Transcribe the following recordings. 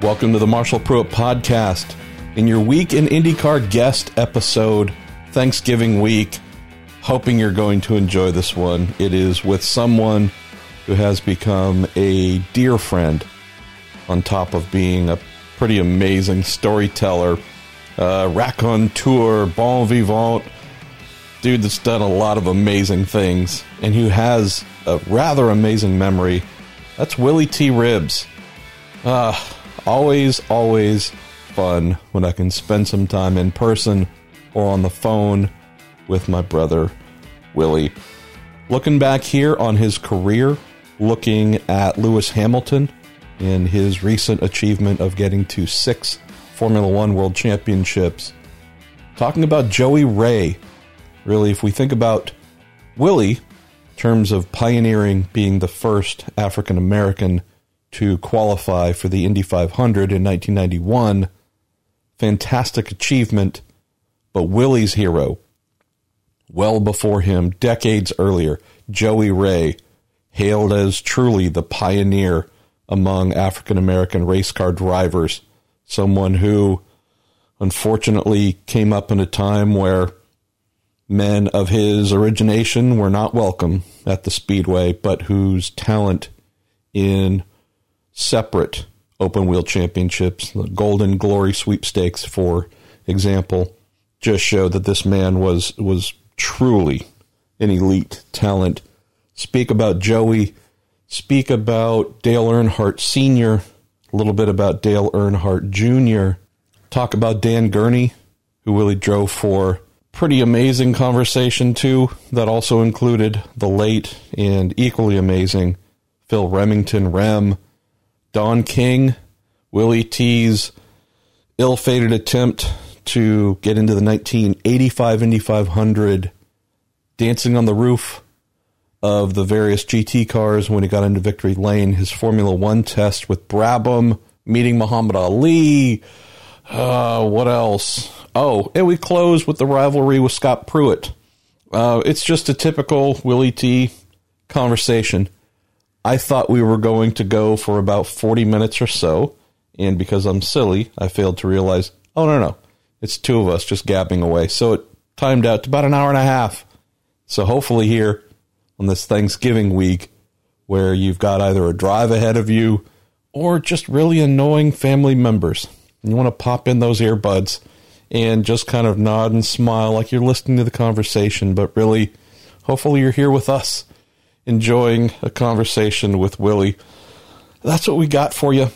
Welcome to the Marshall Pruett Podcast. In your week in IndyCar guest episode, Thanksgiving week, hoping you're going to enjoy this one. It is with someone who has become a dear friend on top of being a pretty amazing storyteller, uh, raconteur, bon vivant, dude that's done a lot of amazing things and who has a rather amazing memory. That's Willy T. Ribbs. Uh, always, always fun when I can spend some time in person or on the phone with my brother, Willy. Looking back here on his career, looking at Lewis Hamilton and his recent achievement of getting to six Formula One World Championships. Talking about Joie Ray. Really, if we think about Willy, in terms of pioneering being the first African American to qualify for the Indy 500 in 1991, fantastic achievement. But Willy's hero, well before him, decades earlier, Joie Ray, hailed as truly the pioneer among African American race car drivers, someone who unfortunately came up in a time where men of his origination were not welcome at the Speedway, but whose talent in separate open wheel championships, the Gold and Glory sweepstakes, for example, just show that this man was was truly an elite talent. Speak about Joie speak about Dale Earnhardt Sr., a little bit about Dale Earnhardt Jr., talk about Dan Gurney, who Willy drove for. Pretty amazing conversation, too, that also included the late and equally amazing Phil Remington Rem, Don King, Willy T's ill fated attempt to get into the 1985 Indy 500, dancing on the roof of the various GT cars when he got into victory lane, his Formula One test with Brabham, meeting Muhammad Ali. Uh, what else? Oh, and we close with the rivalry with Scott Pruett. Uh, it's just a typical Willy T conversation. I thought we were going to go for about 40 minutes or so, and because I'm silly, I failed to realize, oh, no, no, it's two of us just gabbing away. So it timed out to about an hour and a half. So hopefully here on this Thanksgiving week where you've got either a drive ahead of you or just really annoying family members. You want to pop in those earbuds and just kind of nod and smile like you're listening to the conversation, but really, hopefully, you're here with us enjoying a conversation with Willy. That's what we got for you.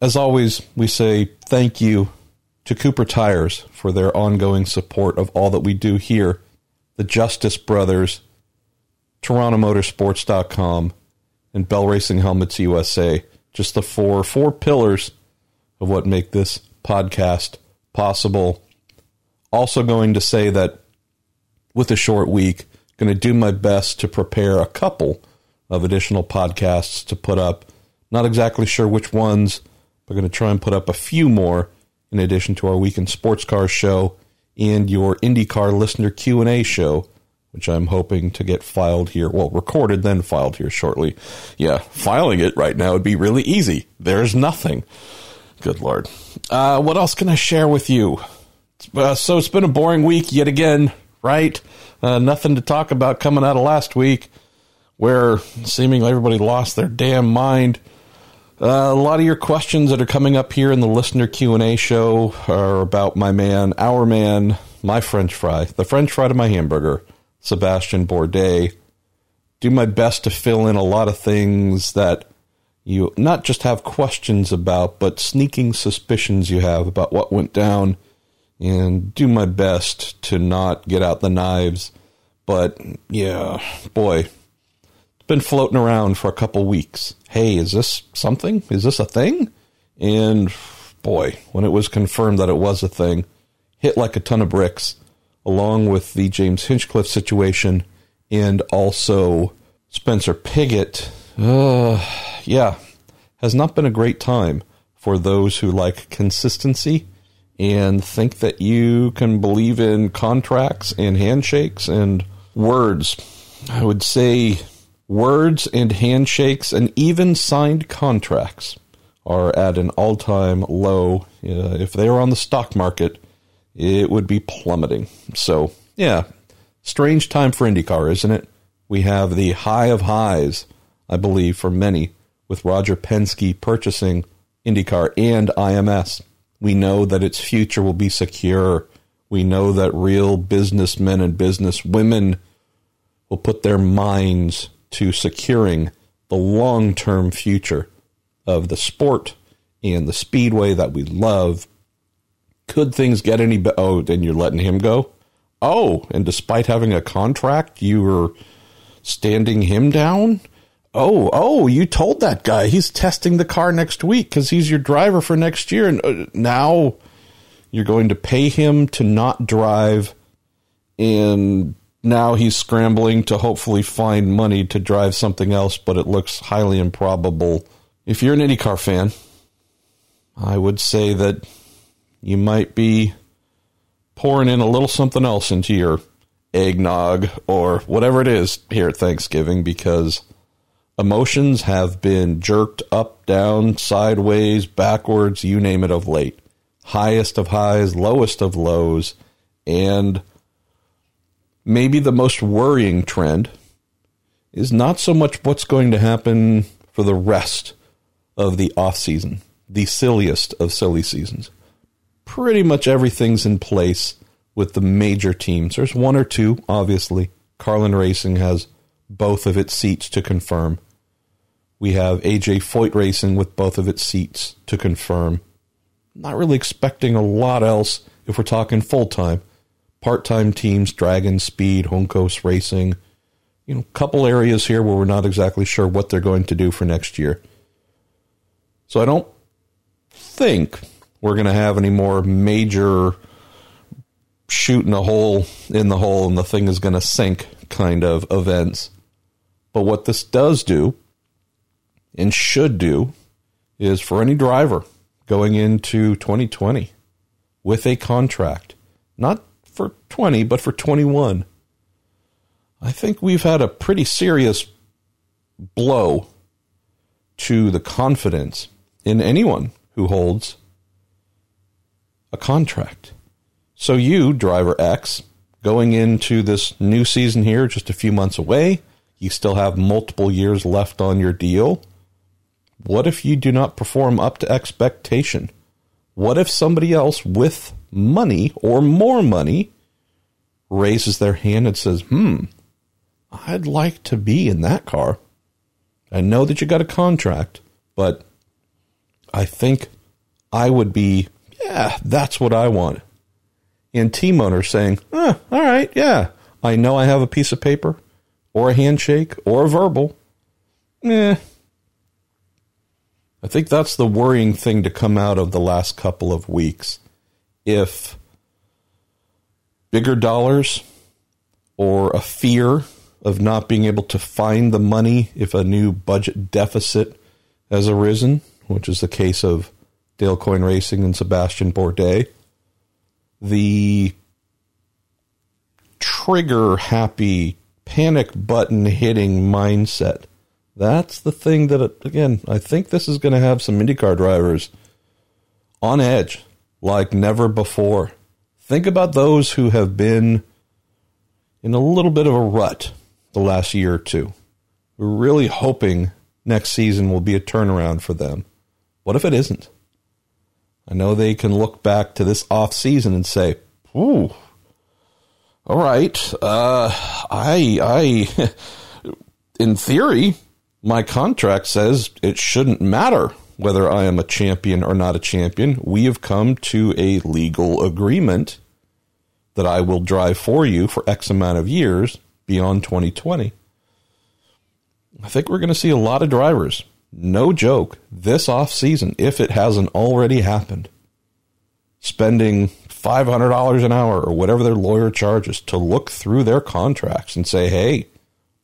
As always, we say thank you to Cooper Tires for their ongoing support of all that we do here, the Justice Brothers, TorontoMotorsports.com, and Bell Racing Helmets USA. Just the four four pillars of what make this podcast possible. Also, going to say that with a short week, going to do my best to prepare a couple of additional podcasts to put up. Not exactly sure which ones, but going to try and put up a few more in addition to our weekend sports car show and your IndyCar listener Q and A show which I'm hoping to get filed here. Well, recorded, then filed here shortly. Yeah, filing it right now would be really easy. There's nothing. Good Lord. Uh, what else can I share with you? Uh, so it's been a boring week yet again, right? Uh, nothing to talk about coming out of last week, where seemingly everybody lost their damn mind. Uh, a lot of your questions that are coming up here in the listener Q and A show are about my man, our man, my French fry, the French fry to my hamburger. Sebastian Bourdais. Do my best to fill in a lot of things that you not just have questions about, but sneaking suspicions you have about what went down, and do my best to not get out the knives. But yeah, boy, it's been floating around for a couple weeks. Hey, is this something? Is this a thing? And boy, when it was confirmed that it was a thing, hit like a ton of bricks along with the James Hinchcliffe situation and also Spencer Pigot, uh, yeah, has not been a great time for those who like consistency and think that you can believe in contracts and handshakes and words. I would say words and handshakes and even signed contracts are at an all time low. Uh, if they were on the stock market, it would be plummeting. So, yeah, strange time for IndyCar, isn't it? We have the high of highs, I believe, for many, with Roger Penske purchasing IndyCar and IMS. We know that its future will be secure. We know that real businessmen and businesswomen will put their minds to securing the long term future of the sport and the speedway that we love. Could things get any better? Oh, then you're letting him go? Oh, and despite having a contract, you were standing him down? Oh, oh, you told that guy he's testing the car next week because he's your driver for next year. And uh, now you're going to pay him to not drive. And now he's scrambling to hopefully find money to drive something else, but it looks highly improbable. If you're an IndyCar fan, I would say that you might be pouring in a little something else into your eggnog or whatever it is here at Thanksgiving because emotions have been jerked up, down, sideways, backwards, you name it, of late. Highest of highs, lowest of lows, and maybe the most worrying trend is not so much what's going to happen for the rest of the off season, the silliest of silly seasons. Pretty much everything's in place with the major teams. There's one or two, obviously. Carlin Racing has both of its seats to confirm. We have AJ Foyt Racing with both of its seats to confirm. Not really expecting a lot else if we're talking full time. Part time teams, Dragon Speed, Juncos Racing. You know, couple areas here where we're not exactly sure what they're going to do for next year. So I don't think we're going to have any more major shooting a hole in the hole and the thing is going to sink kind of events. But what this does do and should do is for any driver going into 2020 with a contract, not for 20, but for 21. I think we've had a pretty serious blow to the confidence in anyone who holds a contract. So, you, driver X, going into this new season here, just a few months away, you still have multiple years left on your deal. What if you do not perform up to expectation? What if somebody else with money or more money raises their hand and says, hmm, I'd like to be in that car? I know that you got a contract, but I think I would be, yeah, that's what I want and team owners saying, eh, all right, yeah, I know I have a piece of paper or a handshake or a verbal. Eh. I think that's the worrying thing to come out of the last couple of weeks. If bigger dollars or a fear of not being able to find the money if a new budget deficit has arisen, which is the case of Dale Coyne Racing and Sebastian Bourdais, the trigger happy panic button hitting mindset. That's the thing that, again, I think this is going to have some IndyCar drivers on edge like never before. Think about those who have been in a little bit of a rut the last year or two. We're really hoping next season will be a turnaround for them. What if it isn't? I know they can look back to this off season and say, "Ooh, all right, uh, I, I, in theory, my contract says it shouldn't matter whether I am a champion or not a champion. We have come to a legal agreement that I will drive for you for X amount of years beyond 2020." I think we're going to see a lot of drivers no joke, this off season, if it hasn't already happened, spending $500 an hour or whatever their lawyer charges to look through their contracts and say, hey,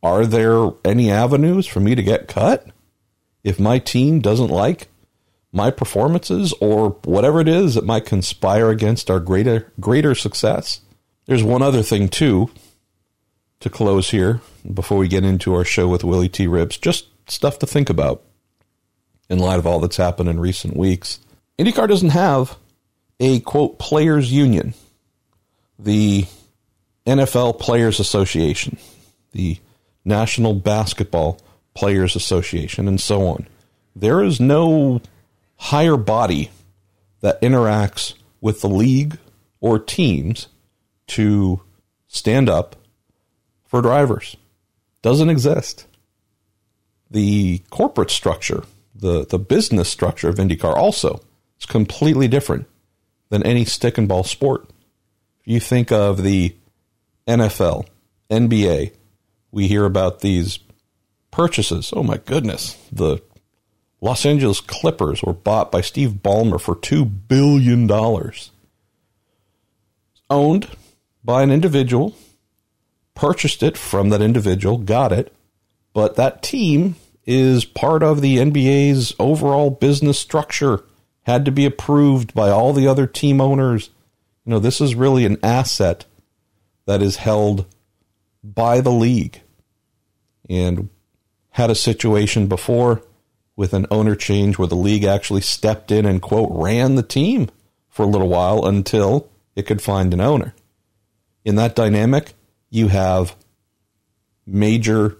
are there any avenues for me to get cut if my team doesn't like my performances or whatever it is that might conspire against our greater greater success? There's one other thing too to close here before we get into our show with Willy T. Ribbs. Just stuff to think about in light of all that's happened in recent weeks. IndyCar doesn't have a quote players union. The NFL Players Association, the National Basketball Players Association, and so on. There is no higher body that interacts with the league or teams to stand up for drivers. Doesn't exist. The corporate structure, the, the business structure of IndyCar also is completely different than any stick and ball sport. If you think of the NFL, NBA, we hear about these purchases. Oh my goodness. The Los Angeles Clippers were bought by Steve Ballmer for $2 billion. Owned by an individual, purchased it from that individual, got it, but that team is part of the NBA's overall business structure, had to be approved by all the other team owners. You know, this is really an asset that is held by the league. And had a situation before with an owner change where the league actually stepped in and, quote, ran the team for a little while until it could find an owner. In that dynamic, you have major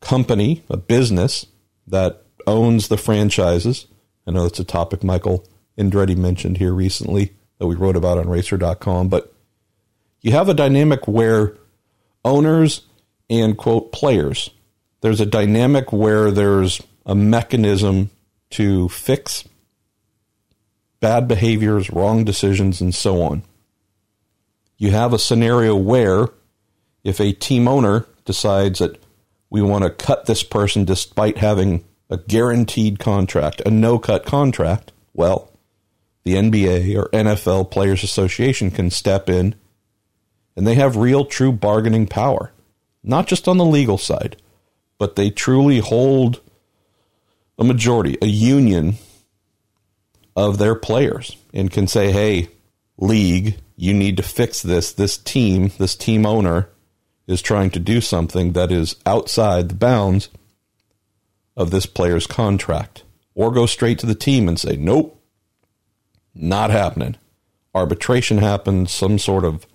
company, a business that owns the franchises. I know that's a topic Michael Andretti mentioned here recently that we wrote about on racer.com, but you have a dynamic where owners and quote players, there's a dynamic where there's a mechanism to fix bad behaviors, wrong decisions, and so on. You have a scenario where if a team owner decides that we want to cut this person despite having a guaranteed contract, a no cut contract, well, the NBA or NFL Players Association can step in and they have real, true bargaining power, not just on the legal side, but they truly hold a majority, a union of their players, and can say, hey, league, you need to fix this. This team, this team owner is trying to do something that is outside the bounds of this player's contract. Or go straight to the team and say, nope, not happening. Arbitration happens, some sort of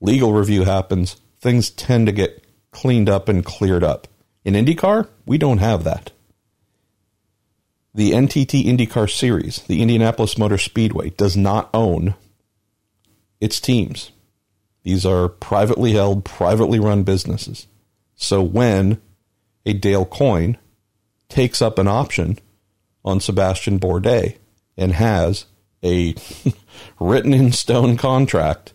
legal review happens, things tend to get cleaned up and cleared up. In IndyCar, we don't have that. The NTT IndyCar Series, the Indianapolis Motor Speedway, does not own its teams. These are privately held, privately run businesses. So when a Dale Coyne takes up an option on Sebastian Bourdais and has a written in stone contract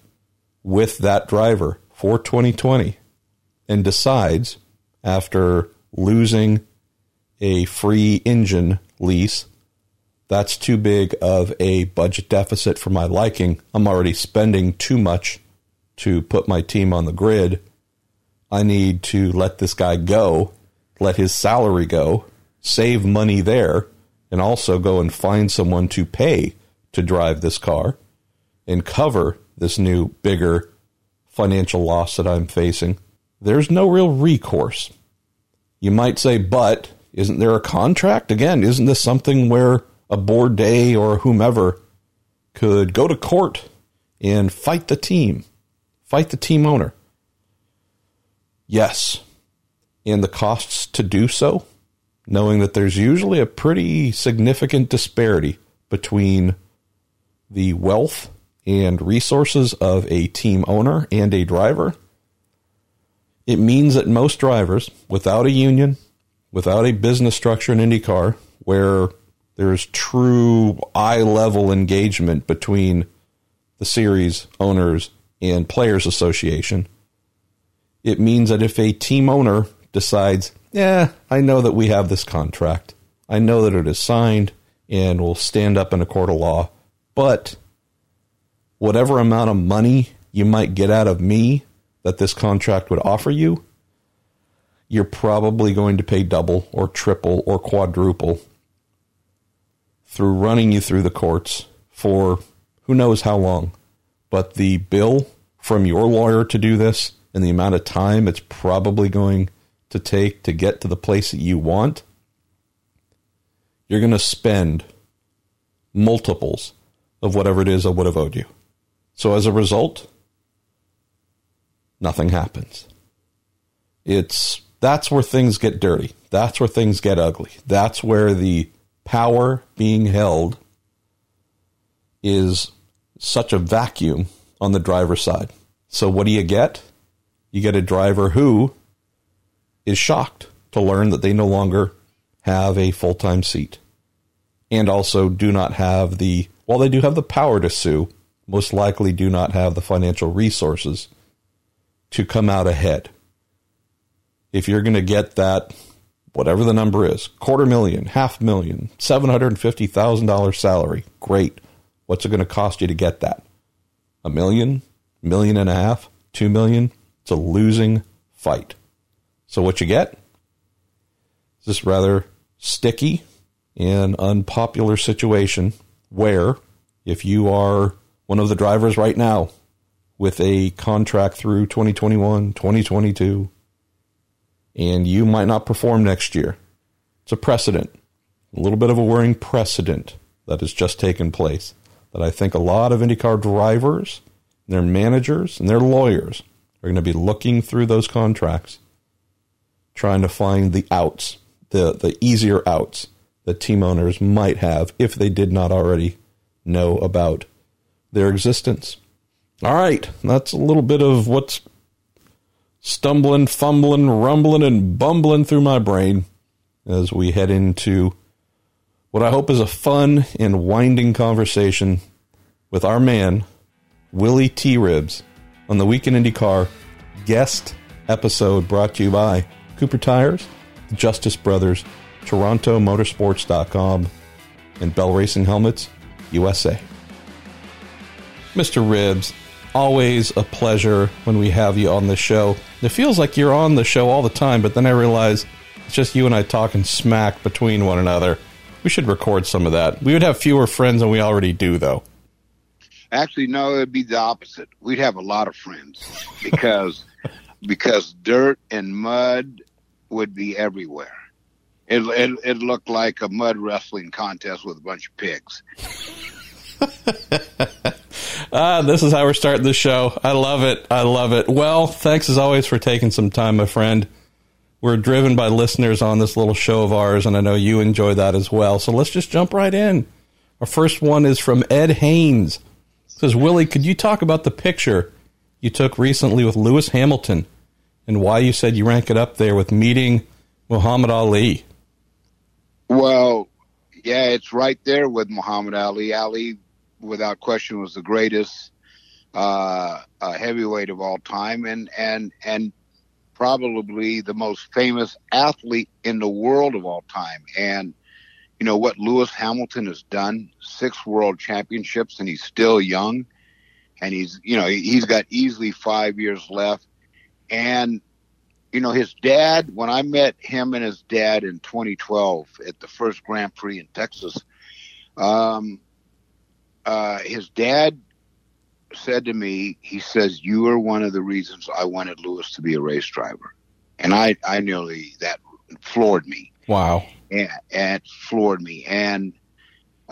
with that driver for 2020 and decides after losing a free engine lease, that's too big of a budget deficit for my liking. I'm already spending too much to put my team on the grid. I need to let this guy go, let his salary go, save money there, and also go and find someone to pay to drive this car and cover this new, bigger financial loss that I'm facing, there's no real recourse. You might say, but isn't there a contract? Again, isn't this something where a Bourdais or whomever could go to court and fight the team, fight the team owner? Yes. And the costs to do so, knowing that there's usually a pretty significant disparity between the wealth and resources of a team owner and a driver, it means that most drivers, without a union, without a business structure in IndyCar, where there's true eye level engagement between the series owners and players association, it means that if a team owner decides, yeah, I know that we have this contract, I know that it is signed and will stand up in a court of law, but whatever amount of money you might get out of me that this contract would offer you, you're probably going to pay double or triple or quadruple through running you through the courts for who knows how long. But the bill from your lawyer to do this and the amount of time it's probably going to take to get to the place that you want, you're going to spend multiples of whatever it is I would have owed you. So as a result, nothing happens. It's that's where things get dirty. That's where things get ugly. That's where the power being held is such a vacuum on the driver's side. So what do you get? You get a driver who is shocked to learn that they no longer have a full time seat and also do not have the, while they do have the power to sue, most likely do not have the financial resources to come out ahead. If you're going to get that, whatever the number is, quarter million, half million, $750,000 salary, great. What's it going to cost you to get that? A million, million and a half, two million? It's a losing fight. So what you get is this rather sticky and unpopular situation where if you are one of the drivers right now with a contract through 2021, 2022, and you might not perform next year, it's a precedent, a little bit of a worrying precedent that has just taken place that I think a lot of IndyCar drivers, their managers, and their lawyers are going to be looking through those contracts trying to find the outs, the, the easier outs that team owners might have if they did not already know about their existence. All right, that's a little bit of what's stumbling, fumbling, rumbling, and bumbling through my brain as we head into what I hope is a fun and winding conversation with our man, Willy T. Ribbs, on the Week In IndyCar guest episode brought to you by Cooper Tires, the Justice Brothers, TorontoMotorsports.com, and Bell Racing Helmets USA. Mr. Ribbs, always a pleasure when we have you on the show. It feels like you're on the show all the time, but then I realize it's just you and I talking smack between one another. We should record some of that. We would have fewer friends than we already do, though. Actually, no, it'd be the opposite. We'd have a lot of friends because because dirt and mud would be everywhere. It, it, it looked like a mud wrestling contest with a bunch of pigs. ah, this is how we're starting the show. I love it. I love it. Well, thanks as always for taking some time, my friend. We're driven by listeners on this little show of ours, and I know you enjoy that as well. So let's just jump right in. Our first one is from Ed Haynes. It says, Willy, could you talk about the picture you took recently with Lewis Hamilton and why you said you rank it up there with meeting Muhammad Ali? Well, yeah, it's right there with Muhammad Ali. Ali, without question, was the greatest uh, heavyweight of all time, and and and probably the most famous athlete in the world of all time. And you know what Lewis Hamilton has done: six world championships, and he's still young and he's you know he's got easily five years left and you know his dad when i met him and his dad in 2012 at the first grand prix in texas um, uh, his dad said to me he says you are one of the reasons i wanted lewis to be a race driver and i i nearly that floored me wow and, and it floored me and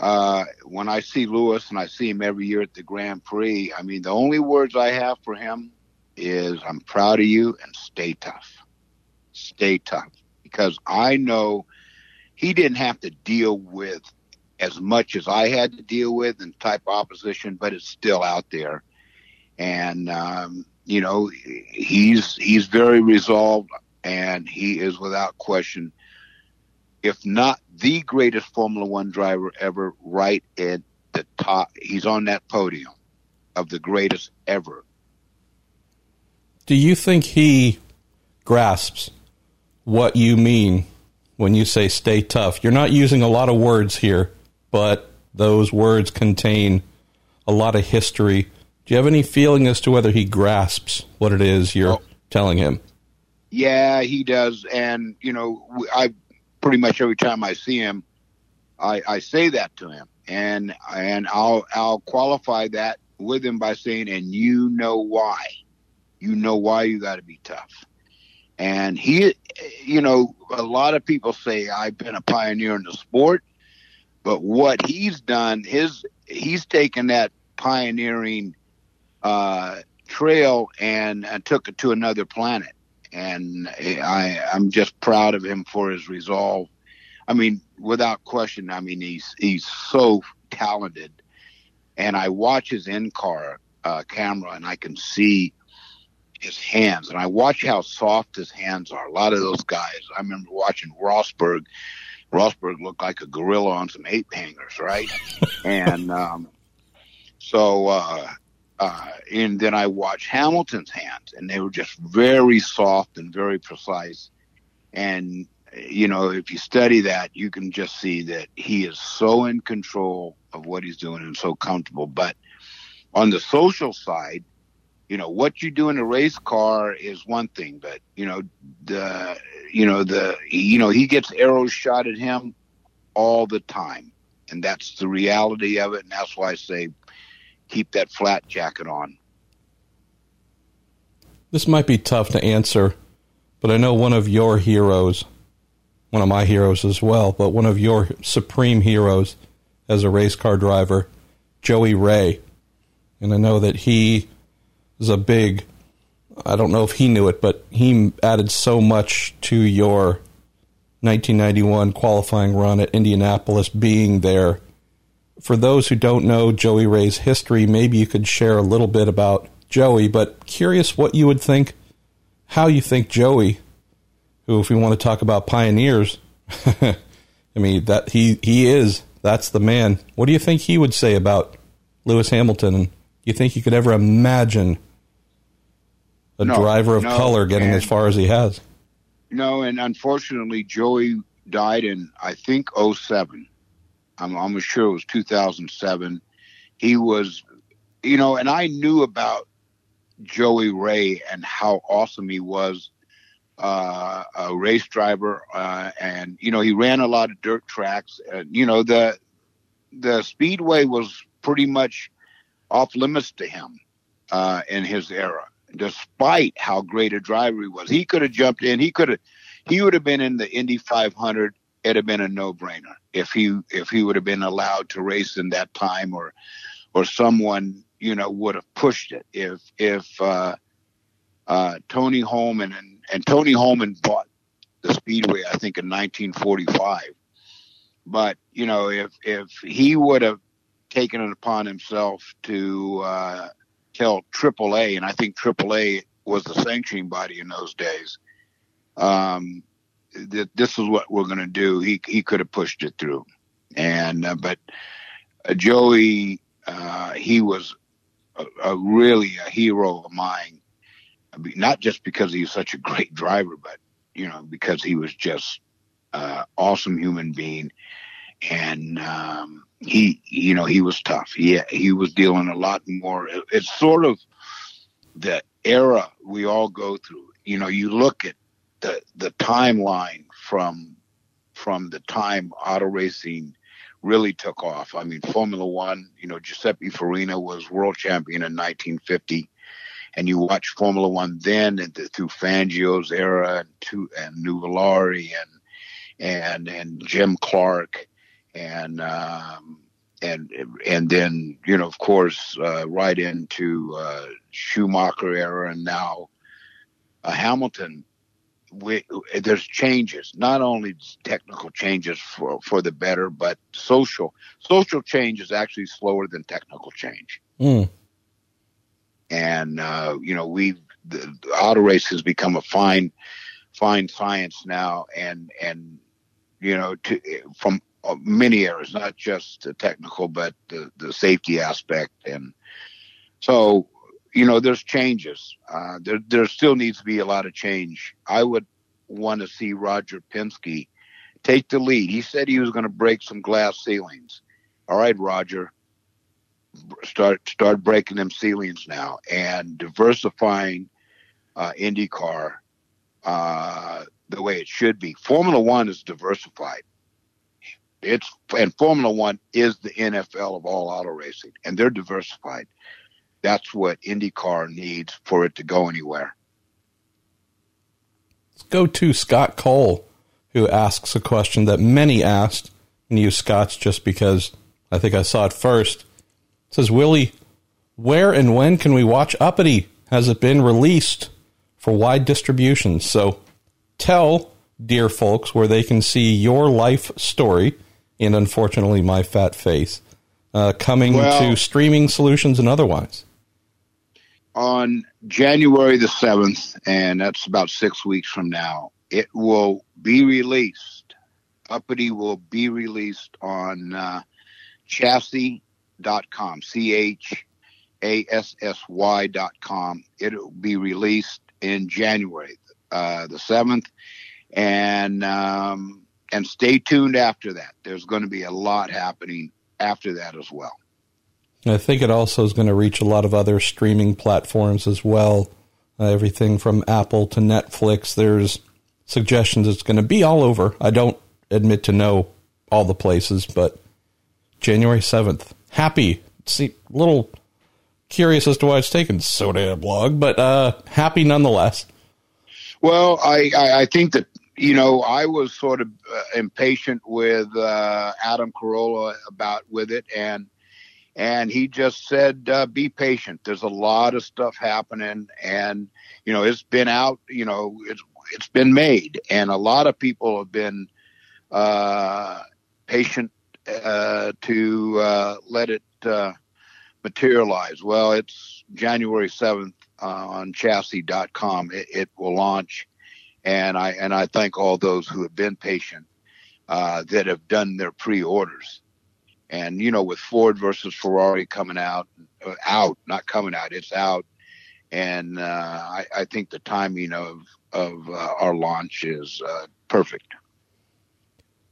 uh, when I see Lewis and I see him every year at the Grand Prix, I mean, the only words I have for him is I'm proud of you and stay tough. Stay tough. Because I know he didn't have to deal with as much as I had to deal with and type opposition, but it's still out there. And, um, you know, he's, he's very resolved and he is without question if not the greatest Formula One driver ever, right at the top. He's on that podium of the greatest ever. Do you think he grasps what you mean when you say stay tough? You're not using a lot of words here, but those words contain a lot of history. Do you have any feeling as to whether he grasps what it is you're oh. telling him? Yeah, he does. And, you know, I've pretty much every time I see him, I, I say that to him, and and I'll I'll qualify that with him by saying, and you know why, you know why you got to be tough. And he, you know, a lot of people say I've been a pioneer in the sport. But what he's done, his he's taken that pioneering uh, trail and uh, took it to another planet. And I, I'm just proud of him for his resolve. I mean, without question, I mean he's he's so talented. And I watch his in car uh, camera, and I can see his hands, and I watch how soft his hands are. A lot of those guys, I remember watching Rosberg. Rosberg looked like a gorilla on some ape hangers, right? and um, so, uh, uh, and then I watched Hamilton's hands, and they were just very soft and very precise. And you know, if you study that, you can just see that he is so in control of what he's doing and so comfortable. But on the social side, you know what you do in a race car is one thing, but you know the you know the you know he gets arrows shot at him all the time, and that's the reality of it, and that's why I say keep that flat jacket on. This might be tough to answer, but I know one of your heroes, one of my heroes as well, but one of your supreme heroes as a race car driver, Joie Ray. And I know that he is a big. I don't know if he knew it, but he added so much to your 1991 qualifying run at Indianapolis being there. For those who don't know Joie Ray's history, maybe you could share a little bit about Joie, but curious what you would think, how you think Joie, who, if we want to talk about pioneers, I mean, that he, he is, that's the man. What do you think he would say about Lewis Hamilton? Do you think you could ever imagine a no, driver of no, color getting and, as far as he has. No, and unfortunately, Joie died in I think 07. I'm almost sure it was 2007. He was, you know, and I knew about Joie Ray and how awesome he was. Uh, a race driver, uh, and you know he ran a lot of dirt tracks. And, you know the the speedway was pretty much off limits to him uh, in his era despite how great a driver he was. He could have jumped in. He could have. He would have been in the Indy 500. It'd have been a no-brainer if he if he would have been allowed to race in that time, or or someone you know would have pushed it. If if uh, uh, Tony Hulman and and Tony Hulman bought the Speedway, I think in 1945. But you know, if if he would have taken it upon himself to uh, tell AAA, and I think AAA was the sanctioning body in those days. Um, that this is what we're going to do. He he could have pushed it through, and uh, but uh, Joie, uh, he was a, a, really a hero of mine. Not just because he was such a great driver, but you know because he was just uh, awesome human being, and um, he, you know, he was tough. He he was dealing a lot more. It's sort of the era we all go through. You know, you look at the the timeline from from the time auto racing really took off. I mean, Formula One. You know, Giuseppe Farina was world champion in 1950 and you watch Formula One then and the, through Fangio's era and to and Nuvolari and and and Jim Clark and um, and and then you know of course uh, right into uh, Schumacher era and now uh, Hamilton. We, there's changes, not only technical changes for, for the better, but social. Social change is actually slower than technical change. Mm. And uh, you know, we the, the auto race has become a fine, fine science now, and and you know, to, from many areas, not just the technical, but the, the safety aspect. And so, you know, there's changes. Uh, there, there still needs to be a lot of change. I would want to see Roger Penske take the lead. He said he was going to break some glass ceilings. All right, Roger, start start breaking them ceilings now and diversifying uh, IndyCar uh, the way it should be. Formula One is diversified it's and Formula One is the NFL of all auto racing, and they're diversified. That's what IndyCar needs for it to go anywhere. Let's go to Scott Cole, who asks a question that many asked and use Scott's just because I think I saw it first. It says, Willy, where and when can we watch Uppity? Has it been released for wide distribution? So tell dear folks where they can see your life story and unfortunately my fat face uh, coming well, to streaming solutions and otherwise. On January the 7th, and that's about six weeks from now, it will be released. Uppity will be released on uh, chassy.com, C H A S S Y.com. It'll be released in January uh, the 7th. And, um, and stay tuned after that. There's going to be a lot happening after that as well. I think it also is going to reach a lot of other streaming platforms as well. Uh, everything from Apple to Netflix. There's suggestions it's going to be all over. I don't admit to know all the places, but January 7th. Happy. See, a little curious as to why it's taken so damn long, but uh, happy nonetheless. Well, I, I, I think that you know, I was sort of uh, impatient with uh, Adam Carolla about with it, and and he just said, uh, "Be patient. There's a lot of stuff happening, and you know, it's been out. You know, it's it's been made, and a lot of people have been uh, patient uh, to uh, let it materialize. Well, it's January seventh on Chassy.com. It, it will launch." And I and I thank all those who have been patient uh, that have done their pre-orders. And you know, with Ford versus Ferrari coming out, uh, out not coming out, it's out, and uh, I, I, think the timing of of uh, our launch is uh, perfect.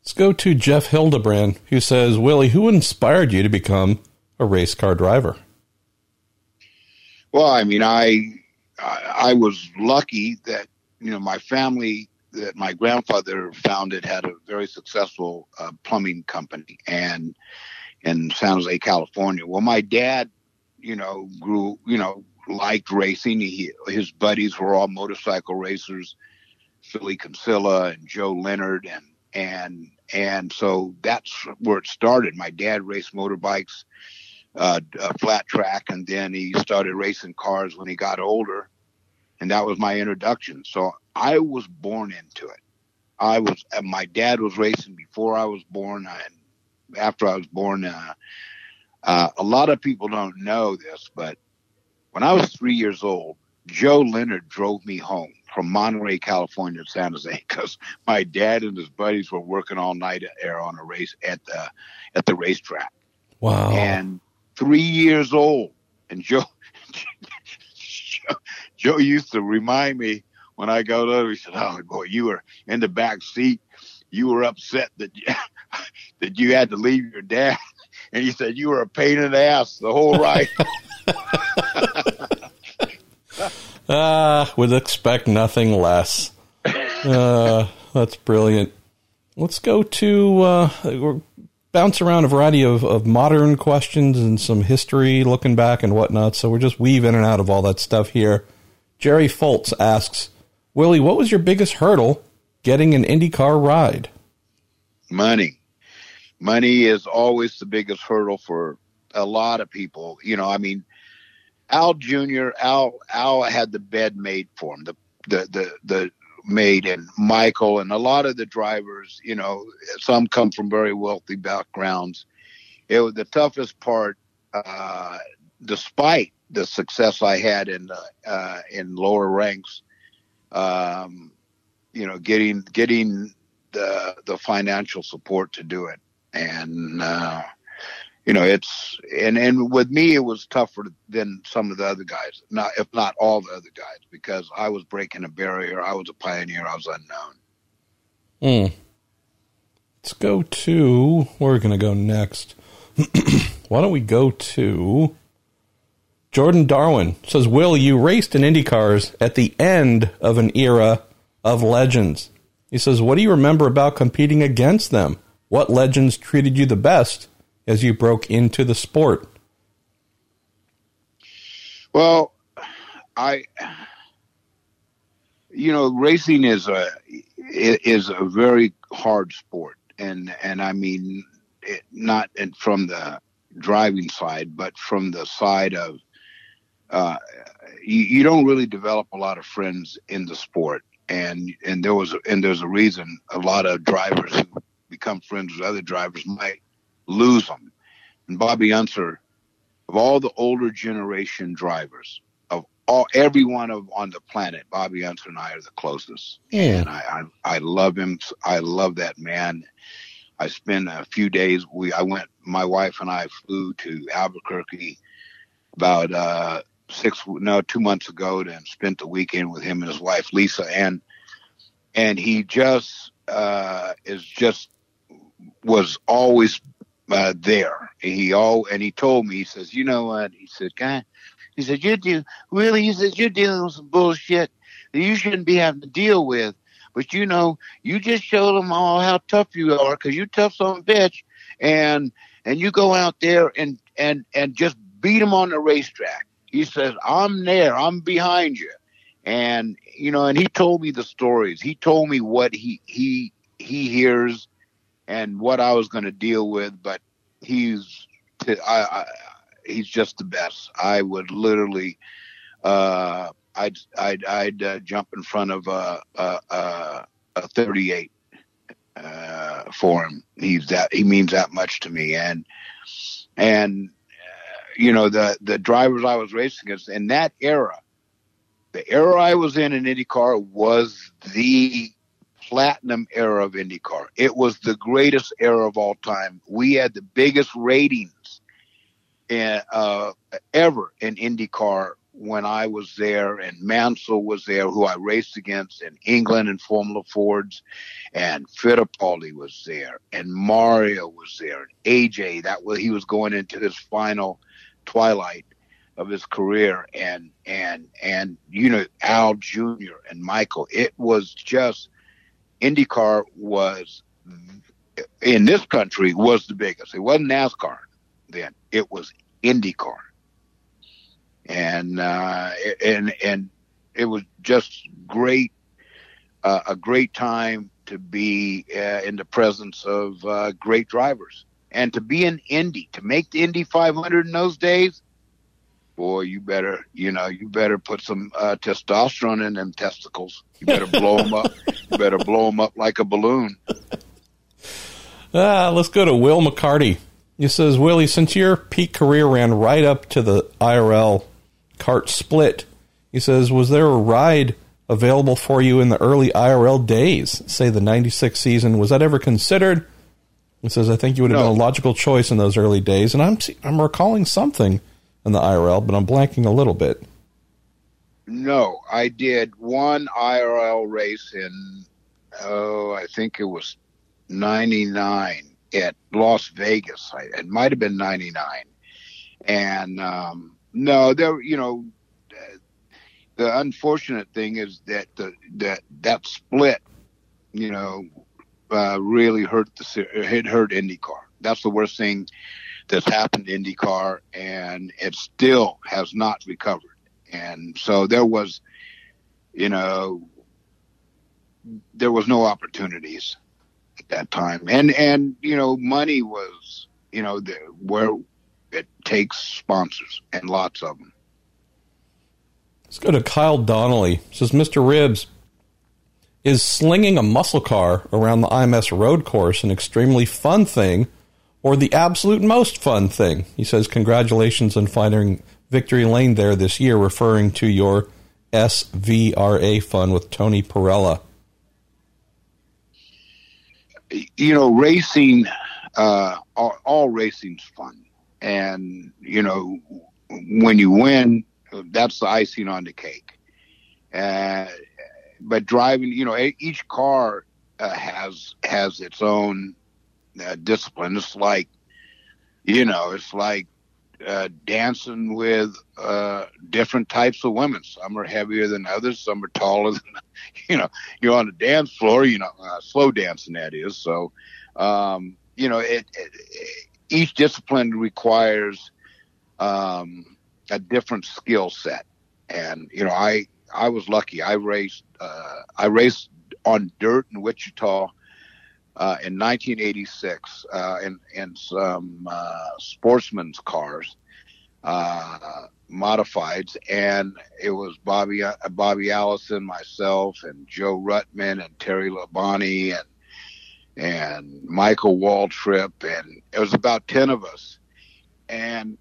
Let's go to Jeff Hildebrand, who says, "Willy, who inspired you to become a race car driver?" Well, I mean, I I was lucky that you know, my family that my grandfather founded had a very successful uh, plumbing company and in San Jose, California. Well, my dad, you know, grew, you know, liked racing. He, his buddies were all motorcycle racers, Philly Consilla and Joe Leonard, and and and so that's where it started. My dad raced motorbikes, uh, flat track, and then he started racing cars when he got older and that was my introduction. So I was born into it. I was. Uh, my dad was racing before I was born, and after I was born. Uh, uh, a lot of people don't know this, but when I was three years old, Joe Leonard drove me home from Monterey, California, to San Jose, because my dad and his buddies were working all night there on a race at the at the racetrack. Wow! And three years old, and Joe Joe used to remind me when I go there. He said, "Oh boy, you were in the back seat. You were upset that you, that you had to leave your dad." And he said, "You were a pain in the ass the whole ride." Ah, uh, would expect nothing less. Uh, that's brilliant. Let's go to uh, bounce around a variety of, of modern questions and some history, looking back and whatnot. So we're just weave in and out of all that stuff here. Jerry Foltz asks, Willy, what was your biggest hurdle getting an IndyCar ride? Money. Money is always the biggest hurdle for a lot of people. You know, I mean, Al Jr. Al Al had the bed made for him. The the the the made and Michael and a lot of the drivers. You know, some come from very wealthy backgrounds. It was the toughest part, uh, despite the success I had in uh, in lower ranks, um, you know, getting getting the the financial support to do it, and uh, you know, it's and and with me it was tougher than some of the other guys, not if not all the other guys, because I was breaking a barrier, I was a pioneer, I was unknown. Hmm. Let's go to where we're to go next. Why don't we go to Jordan Darwin says, Will, you raced in IndyCars at the end of an era of legends. He says, What do you remember about competing against them? What legends treated you the best as you broke into the sport? Well, I, you know, racing is a is a very hard sport, and and I mean it, not from the driving side, but from the side of uh, you, you don't really develop a lot of friends in the sport, and and there was and there's a reason a lot of drivers who become friends with other drivers might lose them. And Bobby Unser, of all the older generation drivers, of all everyone of on the planet, Bobby Unser and I are the closest. Yeah. And I, I I love him. I love that man. I spent a few days. We I went. My wife and I flew to Albuquerque about uh, six no two months ago and spent the weekend with him and his wife Lisa and and he just uh, is just was always uh, there. He all and he told me he says you know what he said guy he said you do really he says you're dealing with some bullshit that you shouldn't be having to deal with. But you know, you just showed them all how tough you are because you're tough of bitch, and and you go out there and and and just beat them on the racetrack. He says, "I'm there. I'm behind you," and you know, and he told me the stories. He told me what he he he hears and what I was going to deal with. But he's I, I he's just the best. I would literally. Uh, I'd I'd, I'd uh, jump in front of a a, a, a 38 uh, for him. He's that he means that much to me, and and you know the the drivers I was racing against in that era, the era I was in in IndyCar was the platinum era of IndyCar. It was the greatest era of all time. We had the biggest ratings in, uh, ever in IndyCar when I was there, and Mansell was there, who I raced against in England in Formula Fords, and Fittipaldi was there, and Mario was there, and AJ. That was he was going into his final twilight of his career, and and and you know Al Jr. and Michael. It was just IndyCar was in this country was the biggest. It wasn't NASCAR then. It was IndyCar and uh, and and it was just great, uh, a great time to be uh, in the presence of uh, great drivers and to be an Indy to make the Indy 500 in those days. Boy, you better, you know, you better put some uh, testosterone in them testicles. You better blow them up. You better blow them up like a balloon. Ah, let's go to Will McCarty. He says, Willy, since your peak career ran right up to the IRL cart split. He says, Was there a ride available for you in the early IRL days, say the 96 season? Was that ever considered? He says, I think you would have no. been a logical choice in those early days. And I'm, I'm recalling something in the IRL, but I'm blanking a little bit. No, I did one IRL race in, oh, I think it was 99 at Las Vegas. It might have been 99. And, um, no, there. You know, the unfortunate thing is that the that that split, you know, uh, really hurt the it hurt IndyCar. That's the worst thing that's happened to IndyCar, and it still has not recovered. And so there was, you know, there was no opportunities at that time, and and you know, money was, you know, the, where it takes sponsors and lots of them. Let's go to Kyle Donnelly. Says Mr. Ribbs is slinging a muscle car around the IMS road course an extremely fun thing or the absolute most fun thing. He says congratulations on finding victory lane there this year referring to your SVRA fun with Tony Parella. You know, racing uh, all, all racing's fun and you know when you win, that's the icing on the cake. Uh, but driving, you know, each car uh, has has its own uh, discipline. It's like, you know, it's like uh, dancing with uh, different types of women. Some are heavier than others. Some are taller than, you know, you're on the dance floor. You know, uh, slow dancing that is. So, um, you know, it, it, each discipline requires um, a different skill set. And you know, I I was lucky. I raced uh, I raced on dirt in Wichita uh, in 1986 uh, in in some uh, sportsman's cars, uh, modifieds, and it was Bobby Bobby Allison, myself, and Joe Ruttman, and Terry Labonte, and and Michael Waltrip, and it was about ten of us, and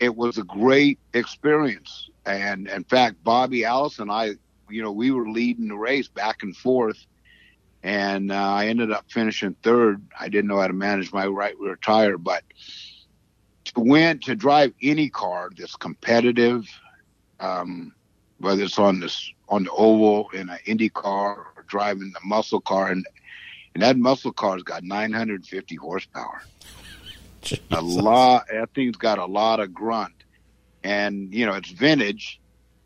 it was a great experience. And in fact, Bobby Allison, I, you know, we were leading the race back and forth, and uh, I ended up finishing third. I didn't know how to manage my right rear tire, but to win, to drive any car that's competitive, um, whether it's on this on the oval in an Indy car or driving the muscle car, and and that muscle car's got 950 horsepower. Jesus. A lot. That thing's got a lot of grunt, and you know it's vintage.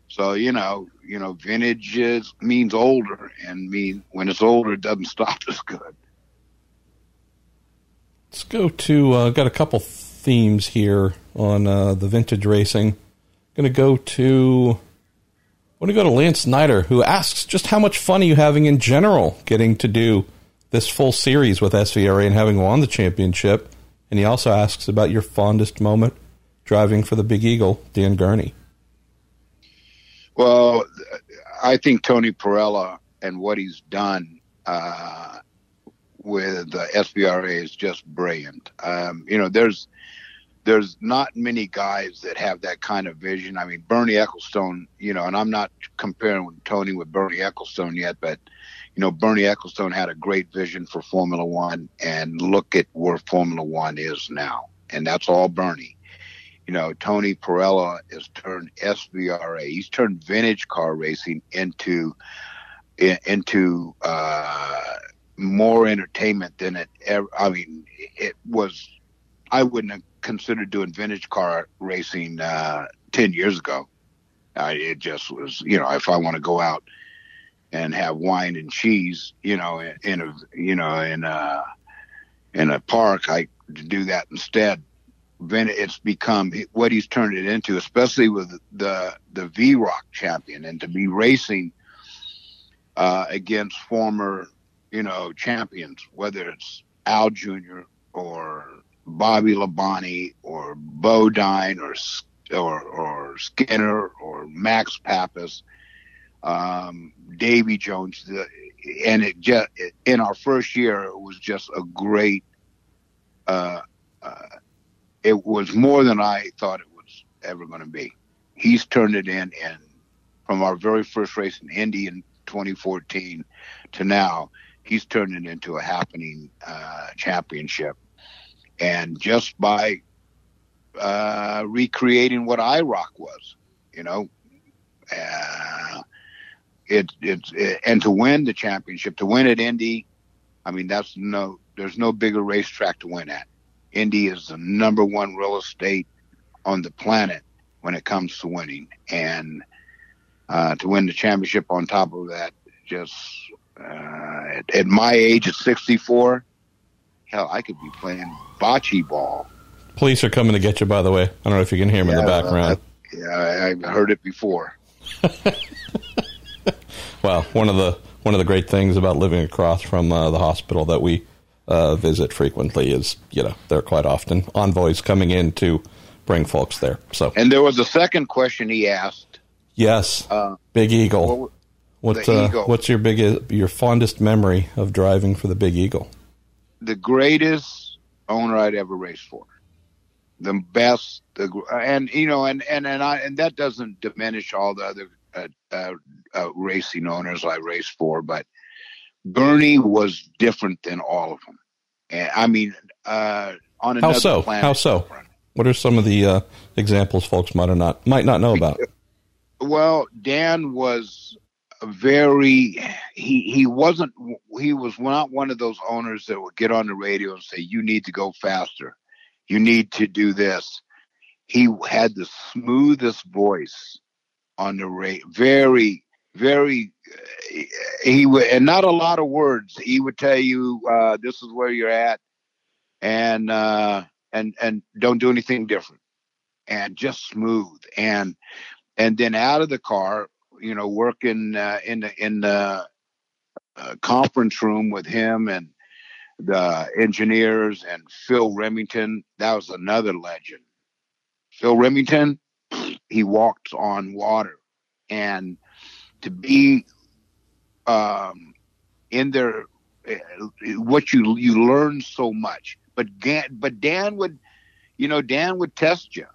So you know, you know, vintage is, means older, and mean when it's older, it doesn't stop as good. Let's go to. Uh, got a couple themes here on uh, the vintage racing. Going to go to. I want to go to Lance Snyder, who asks just how much fun are you having in general getting to do this full series with SVRA and having won the championship. And he also asks about your fondest moment driving for the Big Eagle, Dan Gurney. Well, I think Tony Parella and what he's done uh, with the SVRA is just brilliant. Um, you know, there's there's not many guys that have that kind of vision. I mean, Bernie Ecclestone, you know, and I'm not comparing Tony with Bernie Ecclestone yet, but you know, Bernie Ecclestone had a great vision for Formula One, and look at where Formula One is now, and that's all Bernie. You know, Tony Parella has turned SVRA. He's turned vintage car racing into into uh, more entertainment than it ever. I mean, it was. I wouldn't have considered doing vintage car racing uh, ten years ago. Uh, it just was, you know, if I want to go out and have wine and cheese, you know, in, a, you know, in a, in a park, I do that instead. Then it's become what he's turned it into, especially with the the VROC champion, and to be racing uh, against former, you know, champions, whether it's Al Jr. or Bobby Labonte or Bodine or or, or Skinner or Max Papis, um, Davy Jones, the, and it just in our first year it was just a great. Uh, uh, it was more than I thought it was ever going to be. He's turned it in, and from our very first race in Indy in 2014 to now, he's turned it into a happening uh, championship and just by uh, recreating what IROC was, you know, uh, it, it's it, and to win the championship, to win at Indy, I mean that's no, there's no bigger racetrack to win at. Indy is the number one real estate on the planet when it comes to winning, and uh, to win the championship on top of that, just uh, at, at my age at 64, hell, I could be playing bocce ball. Police are coming to get you, by the way. I don't know if you can hear them yeah, in the background. Uh, yeah, I, heard it before. well, one of the one of the great things about living across from uh, the hospital that we uh, visit frequently is, you know, there are quite often envoys coming in to bring folks there. So, and there was a second question he asked. Yes, uh, Big Eagle. What, what uh, Eagle. What's your big your fondest memory of driving for the Big Eagle? the greatest owner I'd ever raced for. The best, the and you know, and and and I and that doesn't diminish all the other uh, uh, uh, racing owners I raced for, but Bernie was different than all of them. And I mean, uh, on another how so? Planet, how so? What are some of the uh, examples folks might not might not know about? Well, Dan was very he he wasn't he was not one of those owners that would get on the radio and say you need to go faster you need to do this he had the smoothest voice on the radio very very he would and not a lot of words he would tell you uh, this is where you're at and uh, and and don't do anything different and just smooth and and then out of the car you know, working uh, in the in the uh, conference room with him and the engineers and Phil Remington. That was another legend. Phil Remington, he walked on water, and to be um, in there, eh, what you you learn so much. But Dan, but Dan would, you know, Dan would test you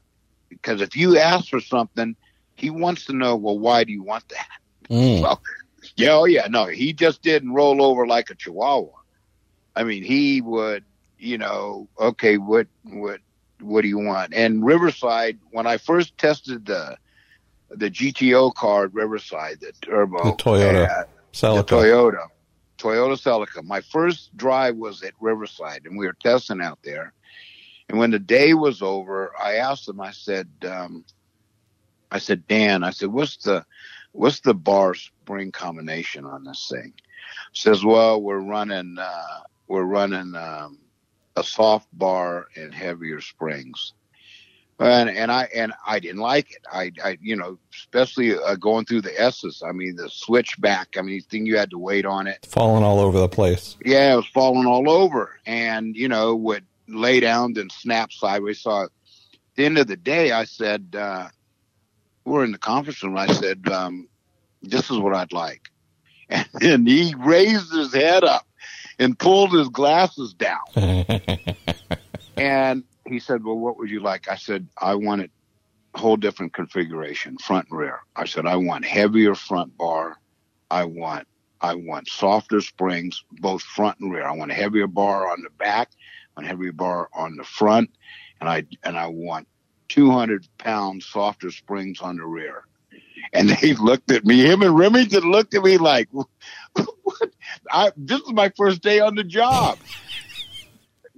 because if you ask for something, he wants to know. Well, why do you want that? Mm. Well, yeah, oh yeah, no, he just didn't roll over like a chihuahua. I mean, he would, you know, okay, what, what, what do you want? And Riverside, when I first tested the the GTO car at Riverside, the turbo, The Toyota Celica. the Toyota, Toyota Celica. My first drive was at Riverside, and we were testing out there. And when the day was over, I asked them. I said, um, "I said, Dan, I said, what's the what's the bar spring combination on this thing?" Says, "Well, we're running uh, we're running um, a soft bar and heavier springs." And and I and I didn't like it. I, I you know especially uh, going through the S's. I mean the switchback. I mean the thing you had to wait on it Falling all over the place. yeah, it was falling all over, and you know would lay down then snap sideways. So at the end of the day, I said, uh, we're in the conference room. I said, um, this is what I'd like, and then he raised his head up and pulled his glasses down, and he said, well, what would you like? I said, I want it a whole different configuration, front and rear. I said, I want heavier front bar. I want I want softer springs, both front and rear. I want a heavier bar on the back, a heavier bar on the front, and I and I want 200 pound softer springs on the rear. And they looked at me. Him and Remington looked at me like, "What? I, this is my first day on the job."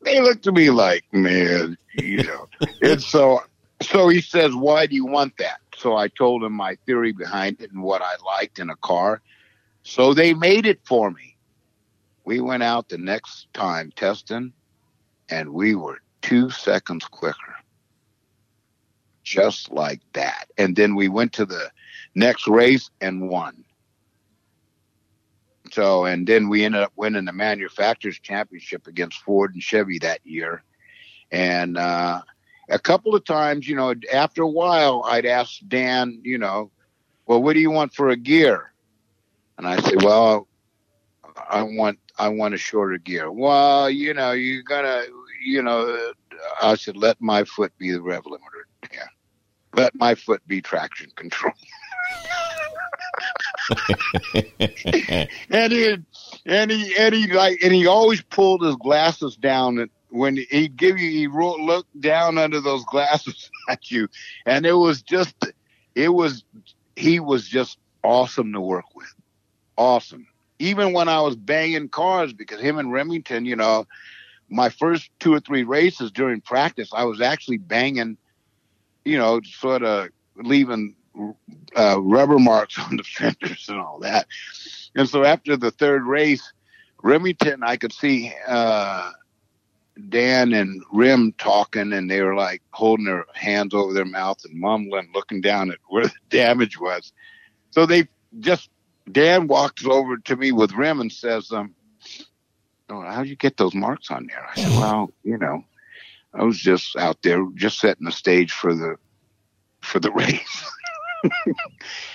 They looked at me like, "Man, you know." and so, so he says, "Why do you want that?" So I told him my theory behind it and what I liked in a car. So they made it for me. We went out the next time testing, and we were two seconds quicker. Just like that. And then we went to the next race and won. So, and then we ended up winning the manufacturers championship against Ford and Chevy that year. And, uh, a couple of times, you know, after a while, I'd ask Dan, you know, well, what do you want for a gear? And I said, well, I want, I want a shorter gear. Well, you know, you're gonna, you know, I said, let my foot be the rev limiter. Yeah. Let my foot be traction control. and he, and he, and he like, and he always pulled his glasses down and when he'd give you, he ro- look down under those glasses at you. And it was just, it was, he was just awesome to work with. Awesome. Even when I was banging cars, because him and Remington, you know, my first two or three races during practice, I was actually banging, you know, sort of leaving uh, rubber marks on the fenders and all that. And so after the third race, Remington, I could see uh, Dan and Rim talking, and they were like holding their hands over their mouth and mumbling, looking down at where the damage was. So they just Dan walks over to me with Rim and says, um, oh, how'd you get those marks on there? I said, well, you know, I was just out there just setting the stage for the, for the race.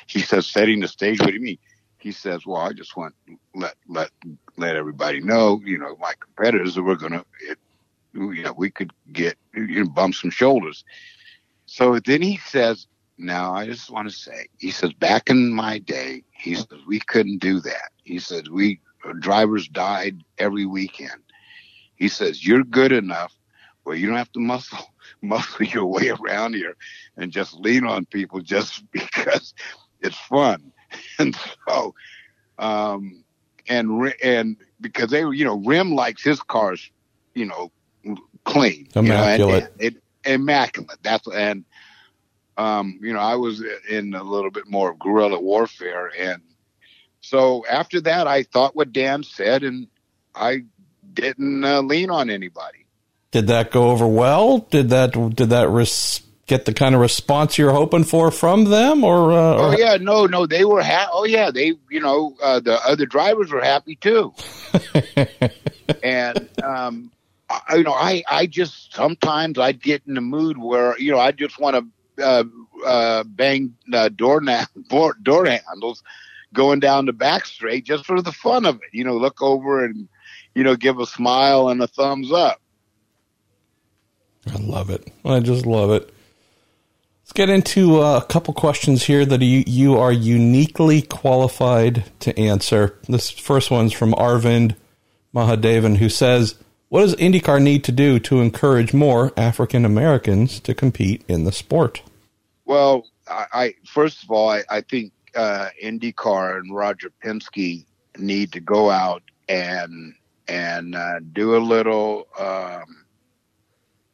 He says, setting the stage. What do you mean? He says, well, I just want let, let, let everybody know, you know, my competitors that we're going to, you know, we could get, you know, bump some shoulders. So then he says, now I just want to say, he says, back in my day, he says, we couldn't do that. He says, we, drivers died every weekend. He says, you're good enough where you don't have to muscle, muscle your way around here and just lean on people just because it's fun. And so, um, and, and because they were, you know, Rim likes his cars, you know, clean, Immaculate. You know, and, and, immaculate. That's, and, um, you know, I was in a little bit more of guerrilla warfare. And so after that, I thought what Dan said and I didn't uh, lean on anybody. Did that go over well? Did that did that res- get the kind of response you're hoping for from them? Or, uh, Oh yeah, no, no, they were ha- Oh yeah, they, you know, uh, the other drivers were happy too. and um, I, you know, I I just sometimes I get in the mood where you know I just want to uh, uh, bang uh, door, na- door door handles going down the back straight just for the fun of it. You know, look over and you know give a smile and a thumbs up. I love it. I just love it. Let's get into uh, a couple questions here that you, you are uniquely qualified to answer. This first one's from Arvind Mahadevan, who says, What does IndyCar need to do to encourage more African Americans to compete in the sport? Well, I, I first of all, I, I think uh, IndyCar and Roger Penske need to go out and and uh, do a little um,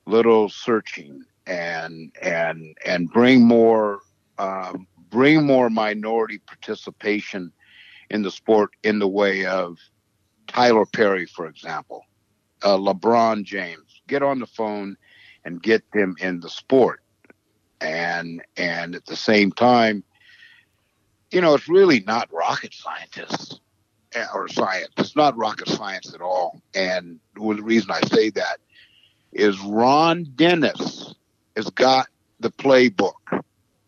little searching and and and bring more um, bring more minority participation in the sport in the way of Tyler Perry, for example, uh, LeBron James. Get on the phone and get them in the sport, and and at the same time, you know, it's really not rocket scientists eh, or science. It's not rocket science at all. And the reason I say that is Ron Dennis has got the playbook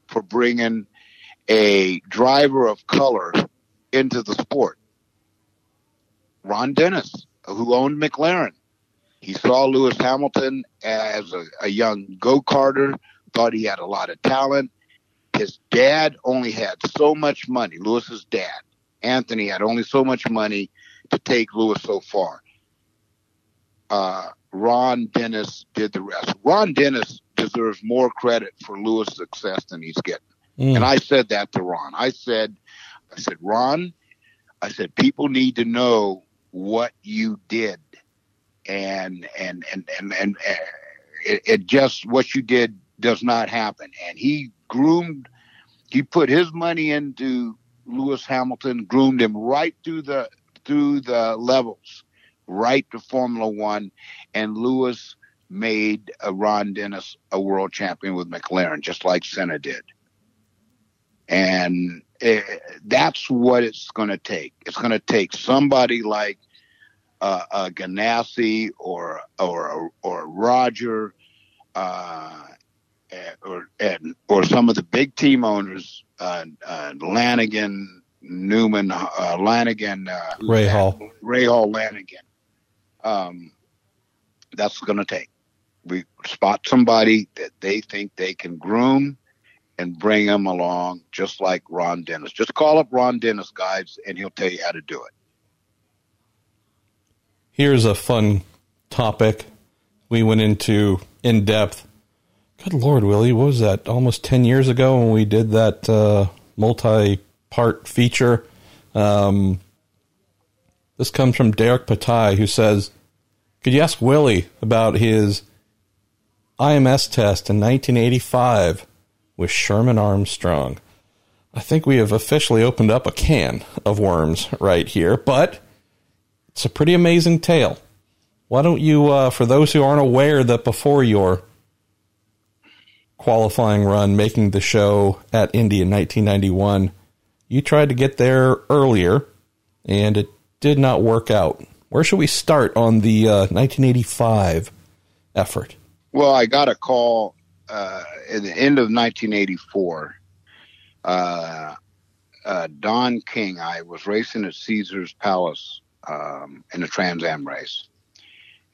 for bringing a driver of color into the sport. Ron Dennis, who owned McLaren, he saw Lewis Hamilton as a, a young go karter, thought he had a lot of talent. His dad only had so much money, Lewis's dad, Anthony, had only so much money to take Lewis so far. Uh, Ron Dennis did the rest. Ron Dennis deserves more credit for Lewis' success than he's getting. Mm. And I said that to Ron. I said, I said, Ron, I said, people need to know what you did. And, and, and, and, and, uh, it, it just, what you did does not happen. And he groomed, he put his money into Lewis Hamilton, groomed him right through the, through the levels, right to Formula One. And Lewis made a Ron Dennis a world champion with McLaren, just like Senna did. And it, eh, that's what it's going to take. It's going to take somebody like uh, uh, Ganassi or or or Roger uh, eh, or and, or some of the big team owners, uh, uh, Lanigan, Newman, uh, Lanigan, uh, Rahal, Ray Hall, Lanigan. Um, that's going to take we spot somebody that they think they can groom and bring them along, just like Ron Dennis. Just call up Ron Dennis, guys, and he'll tell you how to do it. Here's a fun topic we went into in depth. Good Lord, Willy, what was that? Almost 10 years ago when we did that uh, multi part feature. Um, this comes from Derek Patai, who says, Could you ask Willy about his IMS test in 1985 with Sherman Armstrong. I think we have officially opened up a can of worms right here, but it's a pretty amazing tale. Why don't you, uh, for those who aren't aware that before your qualifying run making the show at Indy in 1991, you tried to get there earlier and it did not work out. Where should we start on the uh, 1985 effort? Well, I got a call uh, at the end of 1984. Uh, uh, Don King, I was racing at Caesar's Palace um, in a Trans Am race.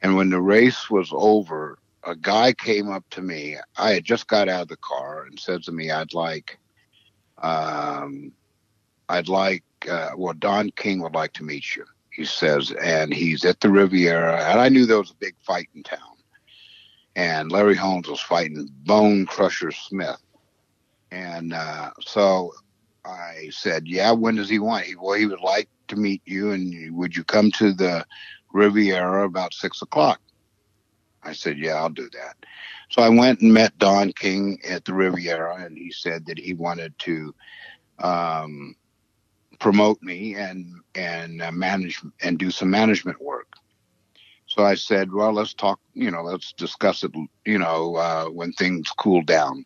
And when the race was over, a guy came up to me. I had just got out of the car and said to me, I'd like, um, I'd like, uh, well, Don King would like to meet you. He says, and he's at the Riviera. And I knew there was a big fight in town and Larry Holmes was fighting Bone Crusher Smith. And uh, so I said, "Yeah, when does he want?" He, well, he would like to meet you, and would you come to the Riviera about six o'clock? I said, "Yeah, I'll do that." So I went and met Don King at the Riviera, and he said that he wanted to um, promote me and and uh, manage and do some management work. So I said, well, let's talk, you know, let's discuss it, you know, uh, when things cool down.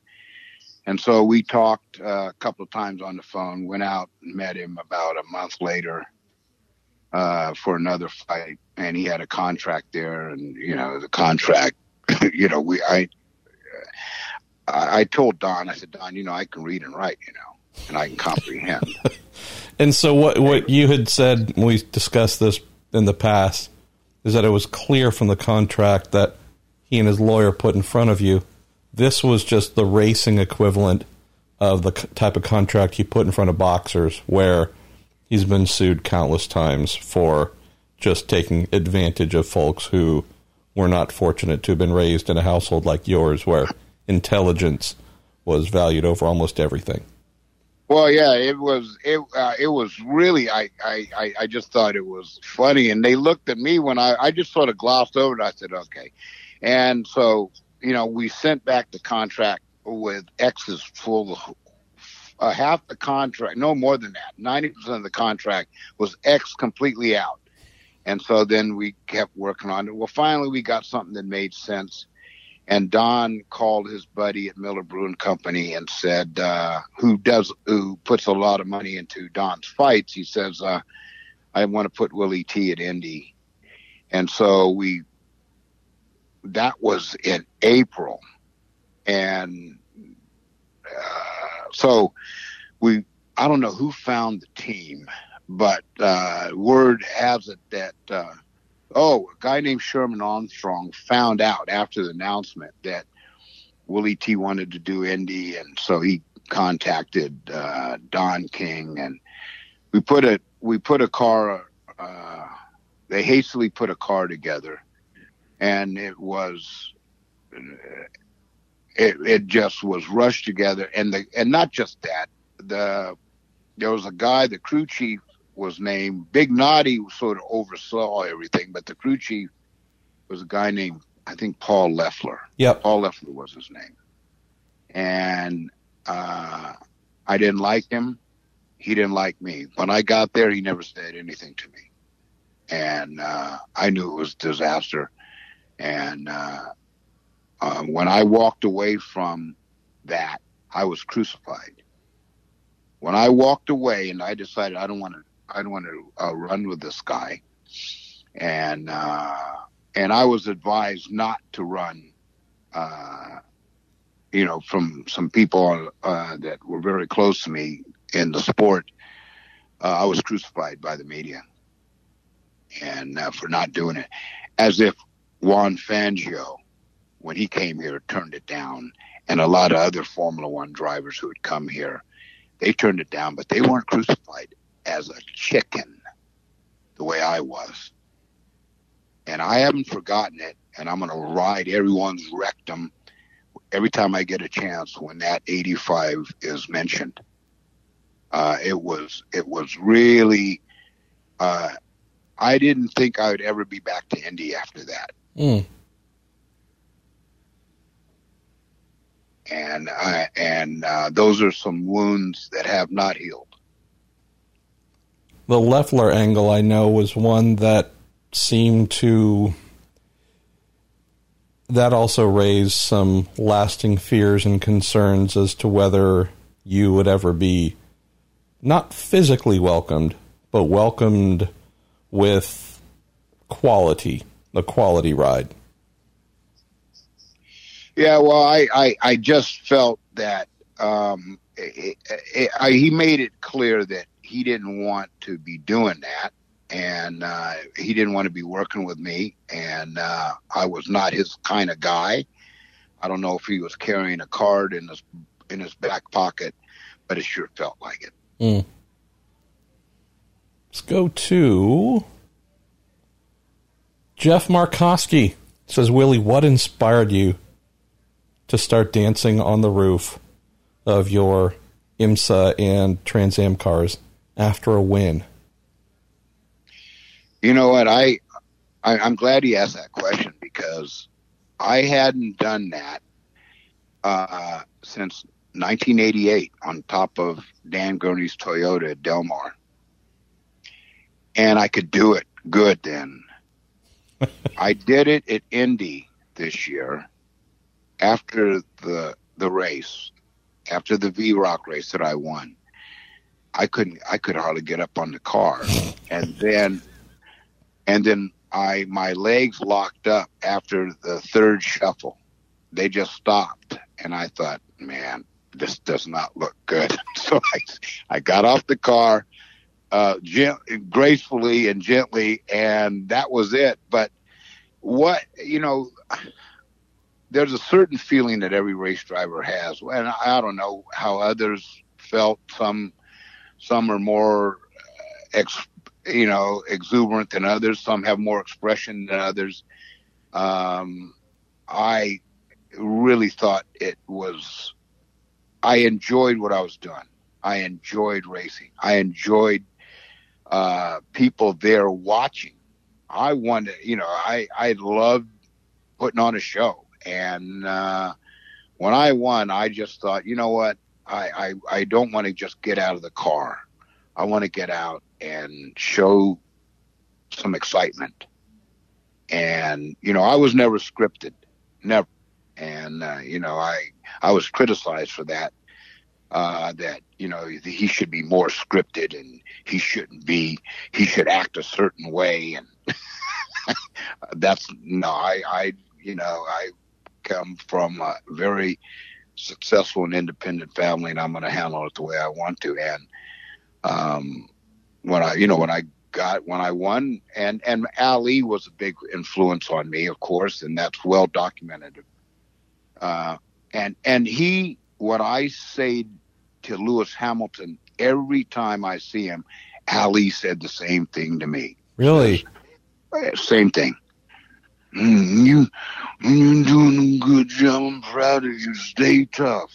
And so we talked uh, a couple of times on the phone, went out and met him about a month later. uh, for another fight, and he had a contract there, and you know the contract. you know, we I I told Don, I said, Don, you know, I can read and write, you know, and I can comprehend. and so what what you had said when we discussed this in the past is that it was clear from the contract that he and his lawyer put in front of you. This was just the racing equivalent of the type of contract he put in front of boxers, where he's been sued countless times for just taking advantage of folks who were not fortunate to have been raised in a household like yours, where intelligence was valued over almost everything. Well, yeah, it was it uh, it was really I, I I just thought it was funny, and they looked at me when I I just sort of glossed over it. I said okay, and so you know we sent back the contract with X's full uh, half the contract, no more than that, ninety percent of the contract was X completely out, and so then we kept working on it. Well, finally we got something that made sense and Don called his buddy at Miller Brewing Company and said, uh, "Who does who puts a lot of money into Don's fights?" He says, uh, "I want to put Willy T at Indy," and so we. That was in April, and uh, so we. I don't know who found the team, but uh, word has it that uh, oh, a guy named Sherman Armstrong found out after the announcement that Willy T wanted to do Indy, and so he contacted uh, Don King, and we put a we put a car. Uh, they hastily put a car together, and it was it, it just was rushed together, and the and not just that the there was a guy, the crew chief was named Big Naughty sort of oversaw everything, but the crew chief was a guy named I think Paul Leffler. Yep. Paul Leffler was his name. And uh, I didn't like him. He didn't like me. When I got there, he never said anything to me. And uh, I knew it was disaster. And uh, uh, when I walked away from that, I was crucified. When I walked away and I decided I don't want to I don't want to uh, run with this guy, and uh, and I was advised not to run. Uh, you know, from some people uh, that were very close to me in the sport, uh, I was crucified by the media, and uh, for not doing it, as if Juan Fangio, when he came here, turned it down, and a lot of other Formula One drivers who had come here, they turned it down, but they weren't crucified as a chicken the way I was. And I haven't forgotten it. And I'm going to ride everyone's rectum every time I get a chance when that 85 is mentioned. Uh, it was, it was really, uh, I didn't think I would ever be back to Indy after that. Mm. And I, and uh, those are some wounds that have not healed the Leffler angle I know was one that seemed to that also raised some lasting fears and concerns as to whether you would ever be not physically welcomed, but welcomed with quality, the quality ride. Yeah, well, I, I, I just felt that um, it, it, I, he made it clear that he didn't want to be doing that and uh, he didn't want to be working with me and uh, i was not his kind of guy i don't know if he was carrying a card in his in his back pocket but it sure felt like it mm. let's go to jeff Markowski. says willy what inspired you to start dancing on the roof of your imsa and trans am cars after a win? You know what? I, I am glad he asked that question because I hadn't done that uh, since 1988 on top of Dan Gurney's Toyota at Del Mar, and I could do it good then. I did it at Indy this year after the the race, after the VROC race that I won. I couldn't I could hardly get up on the car. And then and then I my legs locked up after the third shuffle. They just stopped, and I thought, man, this does not look good. So I, I got off the car, uh, gent- gracefully and gently, and that was it. But what you know, there's a certain feeling that every race driver has, and I don't know how others felt. Some some are more, uh, ex, you know, exuberant than others. Some have more expression than others. Um, I really thought it was. I enjoyed what I was doing. I enjoyed racing. I enjoyed uh, people there watching. I wanted, you know, I I loved putting on a show, and uh, when I won, I just thought, you know what, I I, I don't want to just get out of the car. I want to get out and show some excitement. And you know, I was never scripted, never. And uh, you know, I I was criticized for that. Uh, that you know he should be more scripted and he shouldn't be he should act a certain way and that's no I I you know I come from a very successful and independent family and I'm going to handle it the way I want to and um when I you know when I got when I won and and Ali was a big influence on me of course and that's well documented uh and and he what I say to Lewis Hamilton every time I see him. Ali said the same thing to me. Really? Same thing. Mm, you, you're doing a good job. I'm proud of you. Stay tough.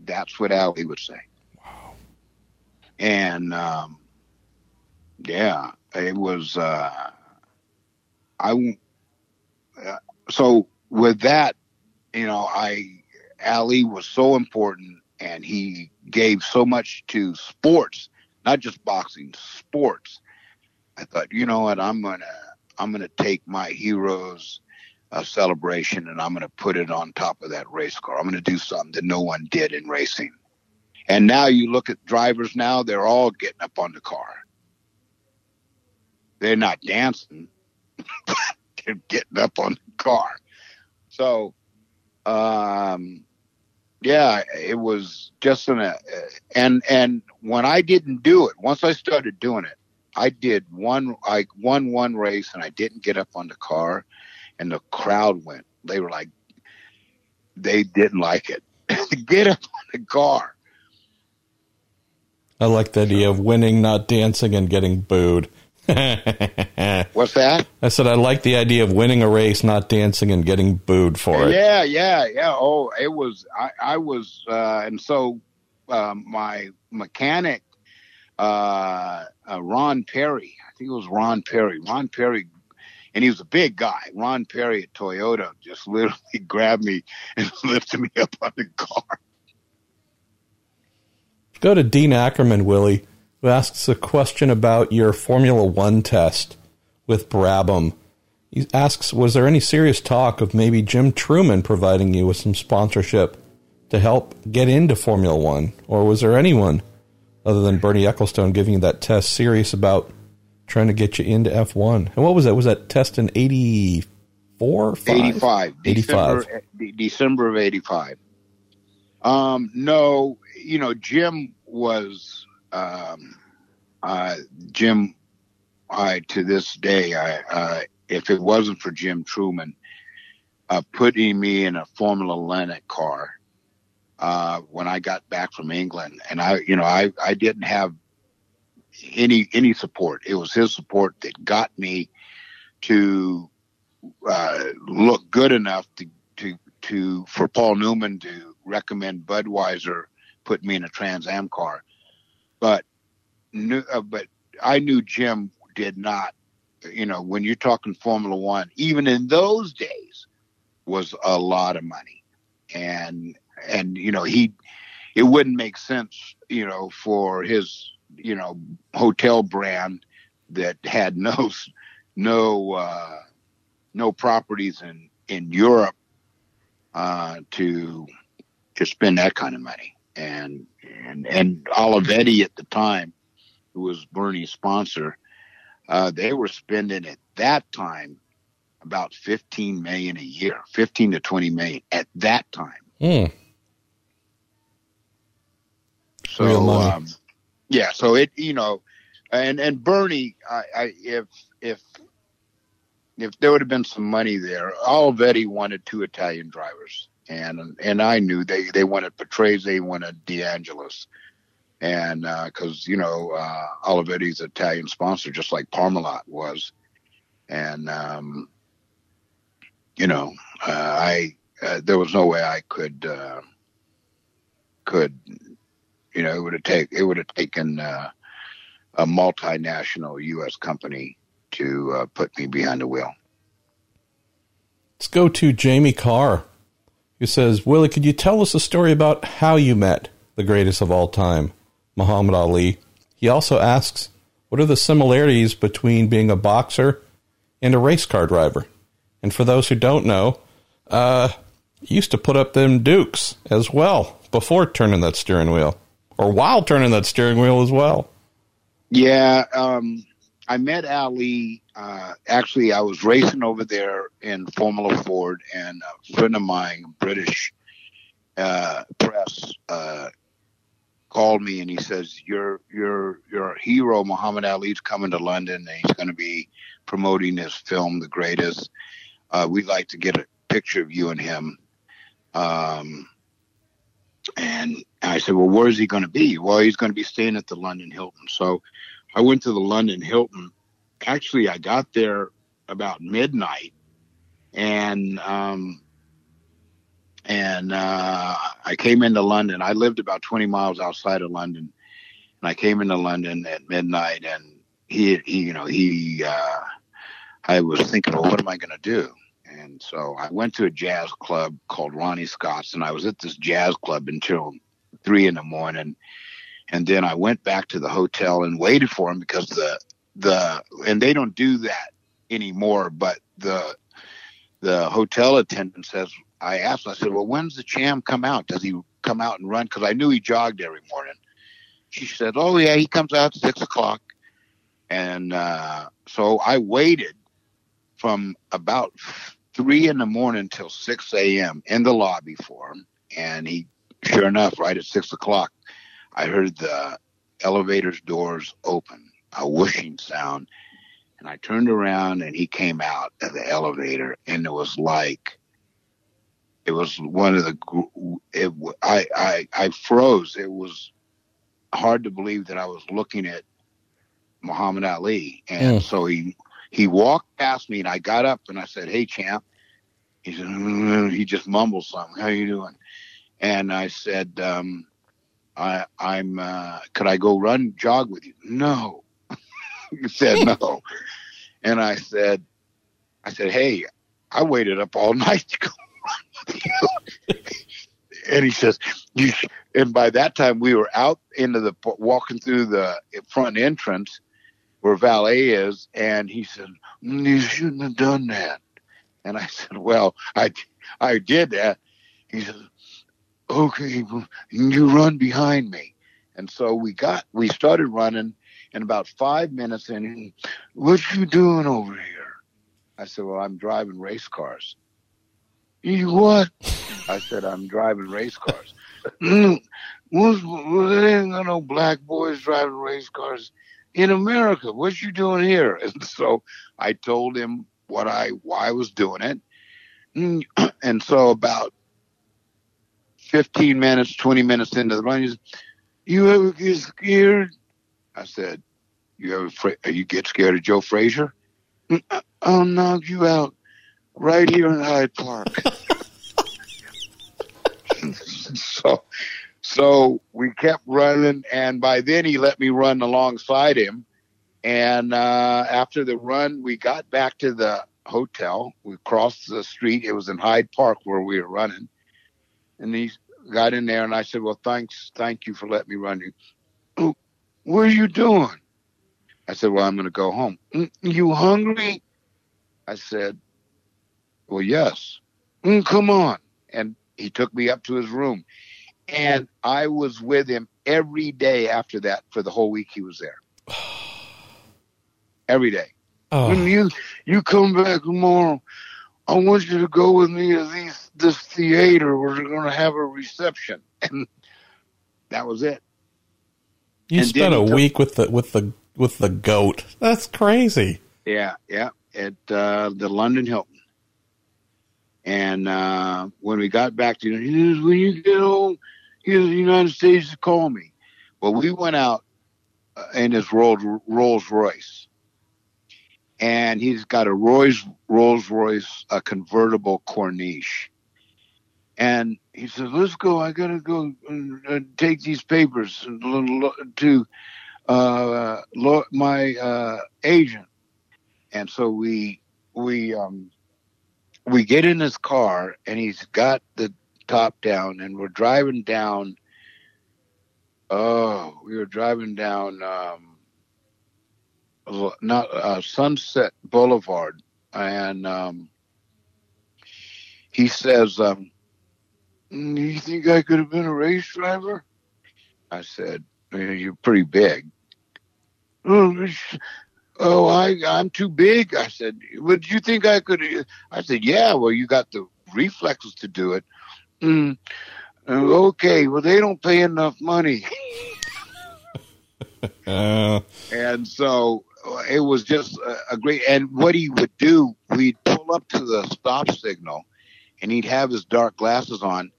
That's what Ali would say. Wow. And um, yeah, it was. Uh, I uh, so with that, you know, I Ali was so important and he gave so much to sports, not just boxing, sports. I thought, you know what, I'm gonna I'm gonna take my heroes uh, celebration and I'm gonna put it on top of that race car. I'm gonna do something that no one did in racing. And now you look at drivers now, they're all getting up on the car. They're not dancing, they're getting up on the car. So um yeah, it was just an, uh, and and when I didn't do it, once I started doing it, I did one, I won one race and I didn't get up on the car, and the crowd went. They were like, they didn't like it. get up on the car. I like the idea of winning, not dancing, and getting booed. What's that? I said I like the idea of winning a race, not dancing and getting booed for it. Yeah, yeah, yeah. Oh, it was. I, I was, uh, and so uh, my mechanic, uh, uh, Ron Perry. I think it was Ron Perry. Ron Perry, and he was a big guy. Ron Perry at Toyota just literally grabbed me and lifted me up on the car. Go to Dean Ackerman, Willy who asks a question about your Formula One test with Brabham. He asks, was there any serious talk of maybe Jim Trueman providing you with some sponsorship to help get into Formula One? Or was there anyone other than Bernie Ecclestone giving you that test serious about trying to get you into F1? And what was that? Was that test in 84? 85. 85. December, December of 85. Um, no, you know, Jim was um, uh, Jim, I to this day, I uh, if it wasn't for Jim Trueman, uh, putting me in a Formula Atlantic car uh, when I got back from England, and I, you know, I I didn't have any any support. It was his support that got me to uh, look good enough to to to for Paul Newman to recommend Budweiser put me in a Trans Am car but uh, but I knew Jim did not. You know, when you're talking Formula One, even in those days, was a lot of money, and and you know he, it wouldn't make sense, you know, for his you know hotel brand that had no no uh, no properties in in Europe uh, to to spend that kind of money and and and Olivetti at the time, who was Bernie's sponsor, uh, they were spending at that time about 15 million a year, 15 to 20 million at that time. Mm. So, um, yeah, so it, you know, and, and Bernie, I, I, if, if, if there would have been some money there, Olivetti wanted two Italian drivers. And, and I knew they, they wanted Patrese, they wanted DeAngelis. And because uh, you know uh, Olivetti's Italian sponsor, just like Parmalat was, and um, you know uh, I uh, there was no way I could uh, could you know it would have take it would have taken uh, a multinational U.S. company to put me behind the wheel. Let's go to Jamie Carr, who says, "Willy, could you tell us a story about how you met the greatest of all time?" Muhammad Ali. He also asks, What are the similarities between being a boxer and a race car driver? And for those who don't know, uh, used to put up them dukes as well before turning that steering wheel, or while turning that steering wheel as well. Yeah, um, I met Ali. Uh, actually, I was racing over there in Formula Ford, and a friend of mine, British uh, press, uh, called me and he says, "Your your your hero Muhammad Ali's coming to London and he's going to be promoting his film, The Greatest. Uh, we'd like to get a picture of you and him." Um, and I said, "Well, where is he going to be?" Well, he's going to be staying at the London Hilton. So I went to the London Hilton. Actually, I got there about midnight, and um, and uh, I came into London. I lived about 20 miles outside of London, and I came into London at midnight. And he, he you know, he, uh, I was thinking, well, what am I going to do? And so I went to a jazz club called Ronnie Scott's, and I was at this jazz club until three in the morning. And then I went back to the hotel and waited for him because the the and they don't do that anymore. But the the hotel attendant says, I asked, I said, well, when's the Cham come out? Does he come out and run? Because I knew he jogged every morning. She said, oh, yeah, he comes out six o'clock. And uh, so I waited from about three in the morning till 6 a.m. in the lobby for him. And he, sure enough, right at six o'clock, I heard the elevator's doors open, a whooshing sound. And I turned around and he came out of the elevator and it was like it was one of the it, I, I I froze. It was hard to believe that I was looking at Muhammad Ali, and mm. so he he walked past me, and I got up and I said, "Hey, champ." He said, mm, he just mumbled something. How you doing? And I said, um, I, I'm, uh, could I go run jog with you? No. he said no. and I said, I said, Hey, I waited up all night to go run with you. and he says, you, and by that time we were out into the, walking through the front entrance where valet is. And he said, mm, you shouldn't have done that. And I said, well, I, I did that. He said, okay, you run behind me. And so we got, we started running and about five minutes in, what you doing over here? I said, well, I'm driving race cars. You what? I said, I'm driving race cars. mm, there ain't no black boys driving race cars in America. What you doing here? And so I told him what I why I was doing it. And so about 15 minutes, 20 minutes into the run, he said, you ever get scared? I said, you ever, you get scared of Joe Frazier? I'll knock you out right here in Hyde Park. so, so we kept running, and by then he let me run alongside him. And uh, after the run, we got back to the hotel. We crossed the street. It was in Hyde Park where we were running, and he got in there, and I said, "Well, thanks, thank you for letting me run you." What are you doing? I said, "Well, I'm going to go home." Mm, you hungry? I said, well, yes. Mm, come on. And he took me up to his room. And I was with him every day after that for the whole week he was there. every day. Oh, When you you come back tomorrow, I want you to go with me to these this theater where they're going to have a reception, and that was it. you and spent a week with the with the with the goat. That's crazy. Yeah, yeah, at uh, the London Hilton. And uh, when we got back to he says, when you get home, here to the United States to call me. Well, we went out uh, in his Rolls, Rolls Royce, and he's got a Rolls Rolls Royce, a convertible Corniche. And he says, "Let's go. I gotta go and, take these papers to uh, my uh, agent." and so we we um we get in his car and he's got the top down and we're driving down oh we were driving down um not uh, sunset boulevard and um he says um "Mm, you think i could have been a race driver i said you're pretty big oh, I, I'm too big. I said, would you think I could? I said, yeah, well, you got the reflexes to do it. Mm, uh, okay, well, they don't pay enough money. Uh, And so uh, it was just a, a great, and what he would do, we'd pull up to the stop signal and he'd have his dark glasses on.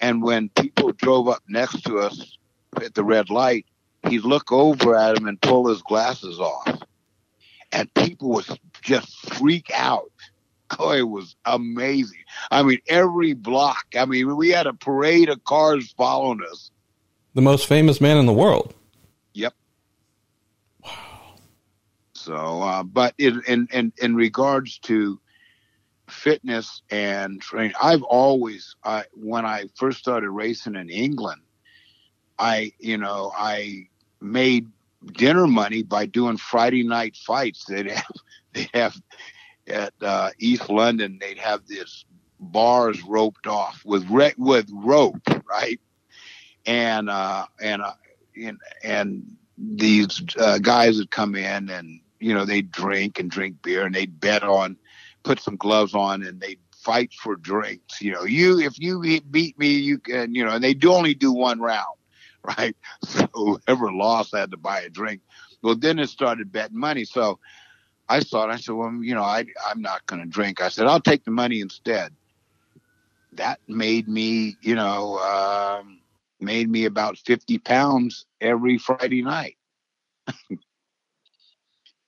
And when people drove up next to us at the red light, he'd look over at them and pull his glasses off. And people would just freak out. Oh, it was amazing. I mean, every block. I mean, we had a parade of cars following us. the most famous man in the world. Yep. Wow. So, uh, but in, in, in, in regards to fitness and training, I've always, I, when I first started racing in England, I, you know, I made dinner money by doing Friday night fights. They'd have, they'd have at uh, East London, they'd have this bars roped off with re- with rope, right? And uh, and uh, and and these uh, guys would come in and you know they'd drink and drink beer and they'd bet on, put some gloves on and they'd fight for drinks. You know, you if you beat me, you can. You know, and they do only do one round, right? So whoever lost had to buy a drink. Well, then it started betting money. So I thought, I said, well, you know, I I'm not going to drink. I said, I'll take the money instead. That made me, you know, um, made me about 50 pounds every Friday night.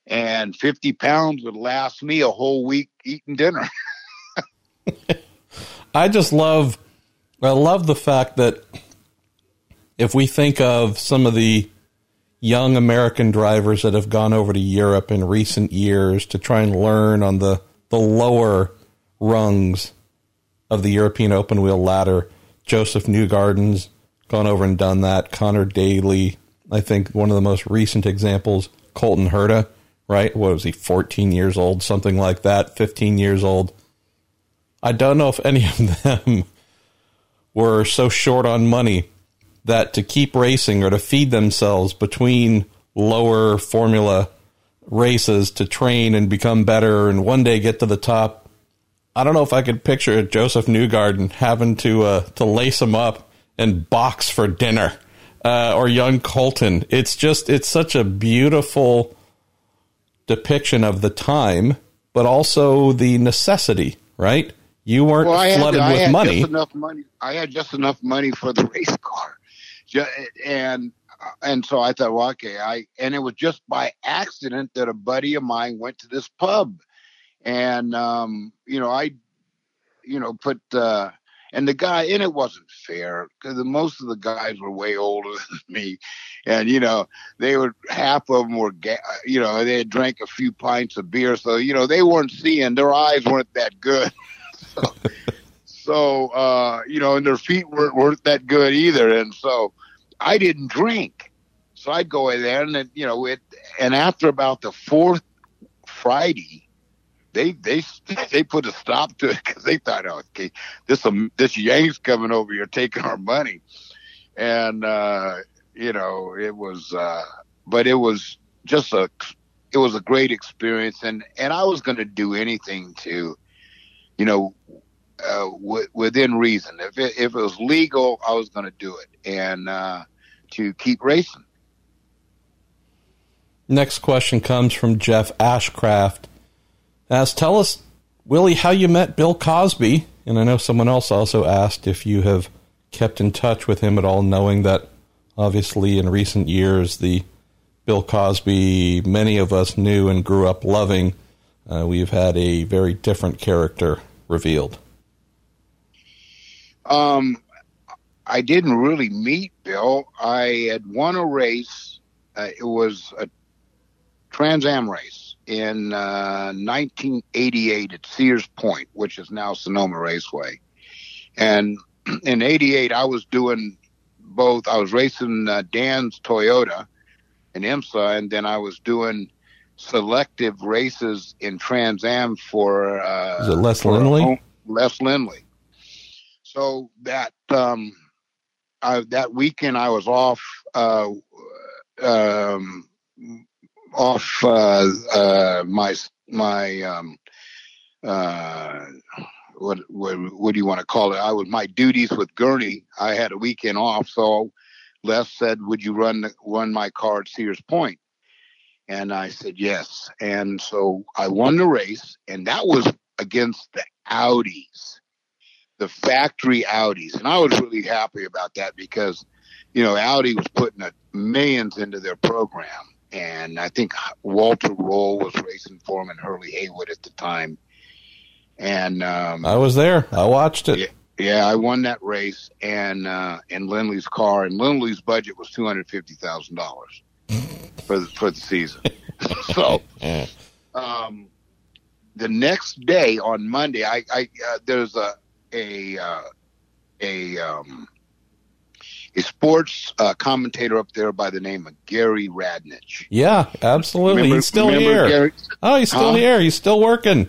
and 50 pounds would last me a whole week eating dinner. I just love, I love the fact that if we think of some of the young American drivers that have gone over to Europe in recent years to try and learn on the, the lower rungs of the European open wheel ladder, Josef Newgarden's gone over and done that. Conor Daly, I think one of the most recent examples, Colton Herta, right? What was he, 14 years old, something like that, 15 years old. I don't know if any of them were so short on money that to keep racing or to feed themselves between lower formula races to train and become better and one day get to the top. I don't know if I could picture Josef Newgarden having to uh, to lace him up and box for dinner, uh, or young Colton. It's just it's such a beautiful depiction of the time, but also the necessity. Right? You weren't Well, had, flooded I with had money. money. I had just enough money for the race car, and and so I thought, well, okay, I and it was just by accident that a buddy of mine went to this pub, and um, you know, I, you know, put uh, and the guy, and it wasn't fair because most of the guys were way older than me, and you know, they were half of them were, ga- you know, they had drank a few pints of beer, so you know, they weren't seeing, their eyes weren't that good. so, so uh, you know, and their feet weren't weren't that good either, and so I didn't drink. So I'd go in there, and you know, it, and after about the fourth Friday, they they they put a stop to it because they thought, oh, okay, this um, this Yank's coming over here taking our money, and uh, you know, it was, uh, but it was just a it was a great experience, and and I was going to do anything to, you know, uh, w- within reason. If it, if it was legal, I was going to do it, and uh, to keep racing. Next question comes from Jeff Ashcraft. As tell us, Willy, how you met Bill Cosby, and I know someone else also asked if you have kept in touch with him at all, knowing that obviously in recent years the Bill Cosby many of us knew and grew up loving, uh, we've had a very different character revealed. Um, I didn't really meet Bill. I had won a race. Uh, it was a Trans Am race in uh, 1988 at Sears Point, which is now Sonoma Raceway. And in 88, I was doing both. I was racing uh, Dan's Toyota in IMSA, and then I was doing selective races in Trans Am for. Uh, Is it Les Lindley? Les Lindley. So that um, I, that weekend I was off uh, um, off uh, uh, my my um, uh, what, what what do you want to call it? I was my duties with Gurney. I had a weekend off, so Les said, "Would you run run my car at Sears Point?" And I said yes. And so I won the race, and that was against the Audis, the factory Audis, and I was really happy about that because, you know, Audi was putting millions into their program, and I think Walter Röhrl was racing for him and Hurley Haywood at the time. And um, I was there. I watched it. Yeah, yeah, I won that race and uh, in Lindley's car, and Lindley's budget was two hundred fifty thousand dollars for the, for the season. so, um, the next day on Monday, I, I uh, there's a a uh, a um, a sports uh, commentator up there by the name of Gary Radnich. Yeah, absolutely. Remember- he's still here. Gary? oh, he's still Huh? here. He's still working.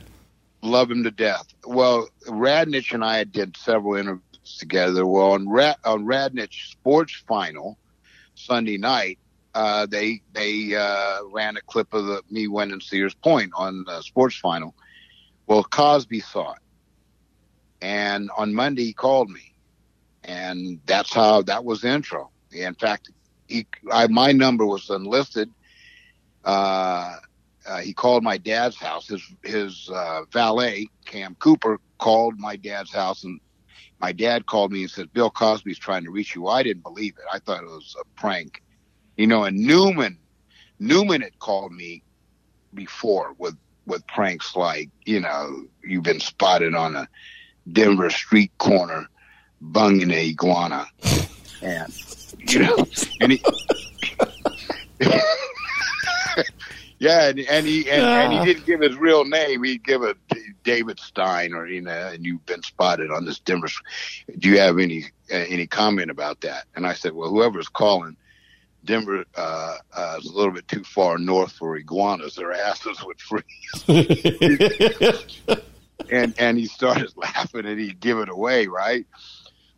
love him to death. Well, Radnich and I did several interviews together. Well, on, Ra- on Radnich Sports Final Sunday night, uh, they they uh, ran a clip of the, me winning Sears Point on the Sports Final. Well, Cosby saw it, and on Monday he called me, and that's how that was the intro. In fact, he I, my number was unlisted. Uh, uh, he called my dad's house. His his uh, valet Cam Cooper called my dad's house, and my dad called me and said Bill Cosby's trying to reach you. I didn't believe it. I thought it was a prank, you know. And Newman, Newman had called me before with with pranks like you know you've been spotted on a Denver street corner bunging a iguana, and you know, and he. Yeah, and, and he and, and he didn't give his real name. He'd give a David Stein, or you know, and you've been spotted on this Denver. Do you have any uh, any comment about that? And I said, well, whoever's calling, Denver uh, uh, is a little bit too far north for iguanas. Their asses would freeze. and and he started laughing, and he'd give it away, right?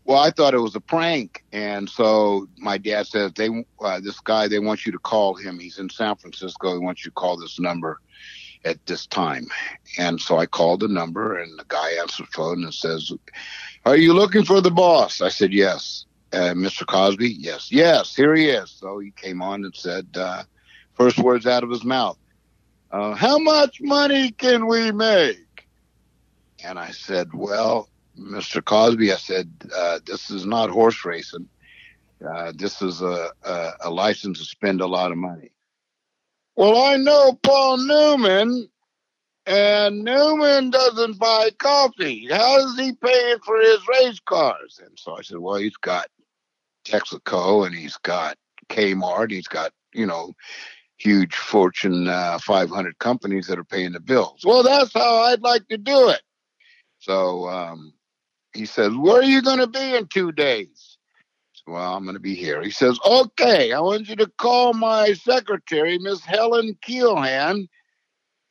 Well, I thought it was a prank, and so my dad says they uh, this guy they want you to call him. He's in San Francisco. He wants you to call this number at this time. And so I called the number, and the guy answers the phone and says, "Are you looking for the boss?" I said, "Yes." Uh, Mr. Cosby, yes, yes, here he is. So he came on and said, uh, first words out of his mouth, uh, "How much money can we make?" And I said, "Well." Mr. Cosby, I said, uh, this is not horse racing. Uh, this is a, a, a license to spend a lot of money. Well, I know Paul Newman, and Newman doesn't buy coffee. How is he paying for his race cars? And so I said, well, he's got Texaco and he's got Kmart. He's got, you know, huge Fortune uh, 500 companies that are paying the bills. Well, that's how I'd like to do it. So um, he says, Where are you going to be in two days? So, well, I'm going to be here. He says, Okay, I want you to call my secretary, Miss Helen Keelhan,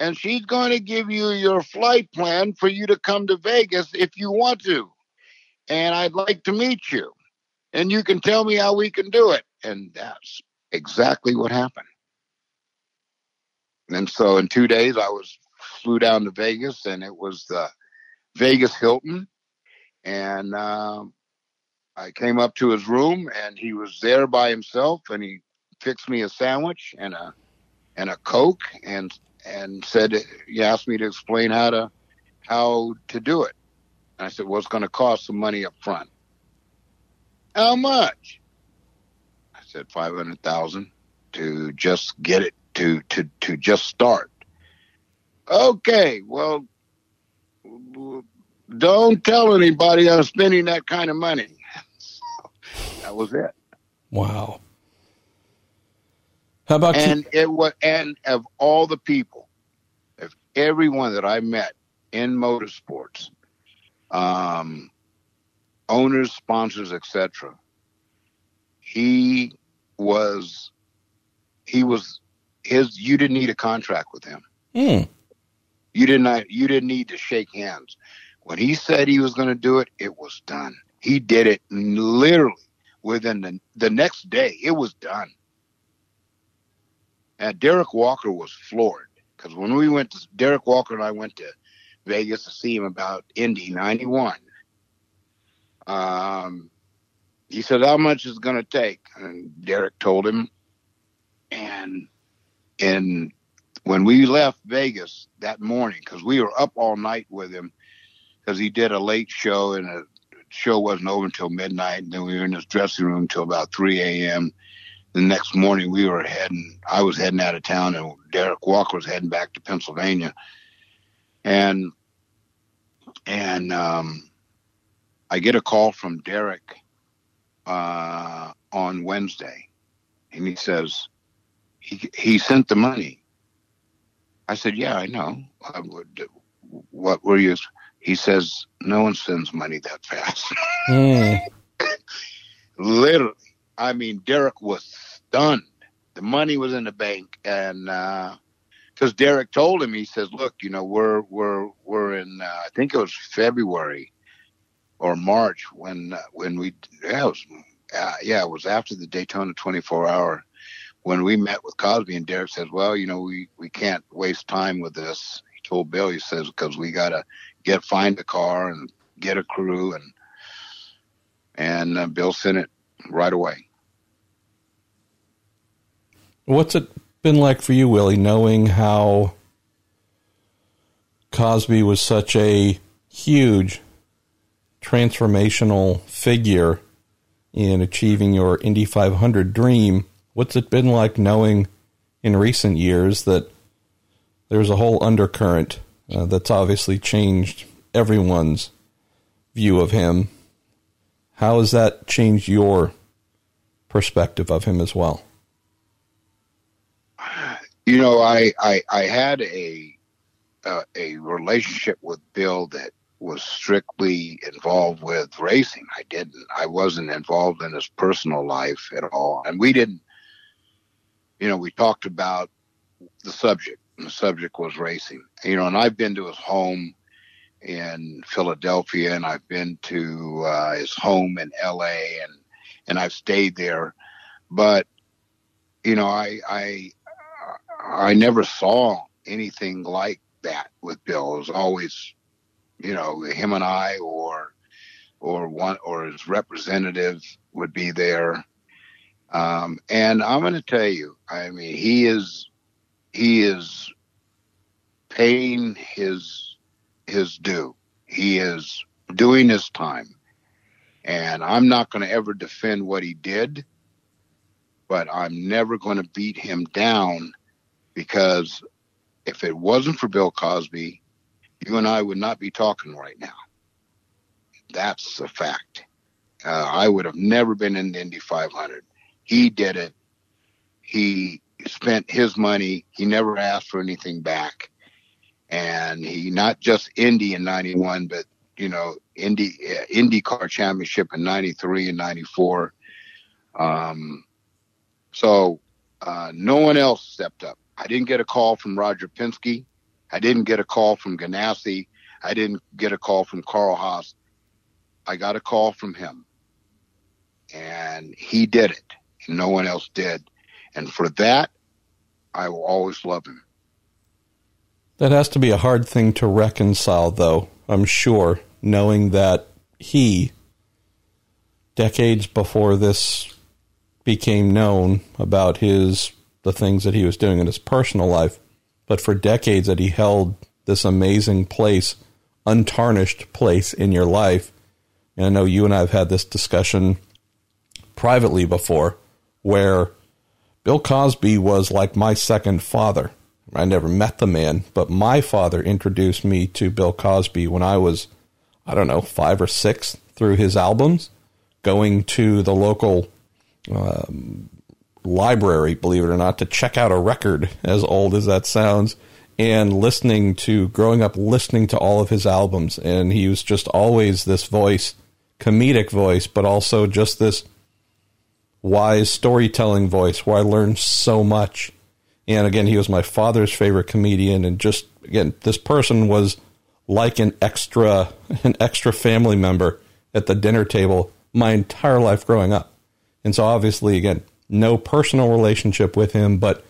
and she's going to give you your flight plan for you to come to Vegas if you want to. And I'd like to meet you. And you can tell me how we can do it. And that's exactly what happened. and so in two days I was flew down to Vegas, and it was the Vegas Hilton, and um, I came up to his room, and he was there by himself, and he fixed me a sandwich and a and a coke, and and said he asked me to explain how to how to do it. And I said, well, it's going to cost some money up front. How much? I said five hundred thousand to just get it to to to just start. Okay, well, don't tell anybody I'm spending that kind of money. So that was it. Wow. How about and you? it was and of all the people, of everyone that I met in motorsports, um, owners, sponsors, etc. He was he was his you didn't need a contract with him. Hmm. You did not you didn't need to shake hands. When he said he was going to do it, it was done. He did it literally within the, the next day. It was done. And Derek Walker was floored because when we went to Derek Walker and I went to Vegas to see him about Indy 91. Um, he said, How much is it going to take? And Derek told him. And and when we left Vegas that morning, because we were up all night with him, because he did a late show and the show wasn't over until midnight, and then we were in his dressing room till about 3 a.m. The next morning, we were heading. I was heading out of town, and Derek Walker was heading back to Pennsylvania, and and um, I get a call from Derek uh, on Wednesday, and he says he he sent the money. I said, "Yeah, I know. I would, what were you?" He says, "No one sends money that fast." Hmm. Literally, I mean, Derek was stunned. The money was in the bank, and because Derek told him, he says, "Look, you know, we're we're we're in. Uh, I think it was February or March when uh, when we yeah, it was uh, yeah, it was after the Daytona 24 hour." When we met with Cosby and Derek says, "Well, you know, we we can't waste time with this." He told Bill, he says, "Because we gotta get find a car and get a crew and and uh, Bill sent it right away. What's it been like for you, Willy, knowing how Cosby was such a huge transformational figure in achieving your Indy 500 dream? What's it been like knowing in recent years that there's a whole undercurrent uh, that's obviously changed everyone's view of him? How has that changed your perspective of him as well? You know, I I, I had a uh, a relationship with Bill that was strictly involved with racing. I didn't. I wasn't involved in his personal life at all, and we didn't. You know, we talked about the subject. And the subject was racing. You know, and I've been to his home in Philadelphia, and I've been to uh, his home in L.A. and and I've stayed there, but you know, I I I never saw anything like that with Bill. It was always, you know, him and I, or or one or his representative would be there. Um, and I'm going to tell you, I mean, he is he is paying his his due. He is doing his time. And I'm not going to ever defend what he did, but I'm never going to beat him down because if it wasn't for Bill Cosby, you and I would not be talking right now. That's a fact. Uh, I would have never been in the Indy 500. He did it. He spent his money. He never asked for anything back. And he not just Indy in 91, but, you know, Indy, uh, IndyCar championship in 93 and 94. Um, so, uh, no one else stepped up. I didn't get a call from Roger Penske. I didn't get a call from Ganassi. I didn't get a call from Carl Haas. I got a call from him. And he did it. No one else did. And for that, I will always love him. That has to be a hard thing to reconcile, though, I'm sure, knowing that he, decades before this became known about his the things that he was doing in his personal life, but for decades that he held this amazing place, untarnished place in your life. And I know you and I have had this discussion privately before where Bill Cosby was like my second father. I never met the man, but my father introduced me to Bill Cosby when I was, I don't know, five or six through his albums, going to the local um, library, believe it or not, to check out a record, as old as that sounds, and listening to, growing up listening to all of his albums. And he was just always this voice, comedic voice, but also just this wise storytelling voice where I learned so much. And again, he was my father's favorite comedian, and just again, this person was like an extra, an extra family member at the dinner table my entire life growing up. And so, obviously, again, no personal relationship with him, but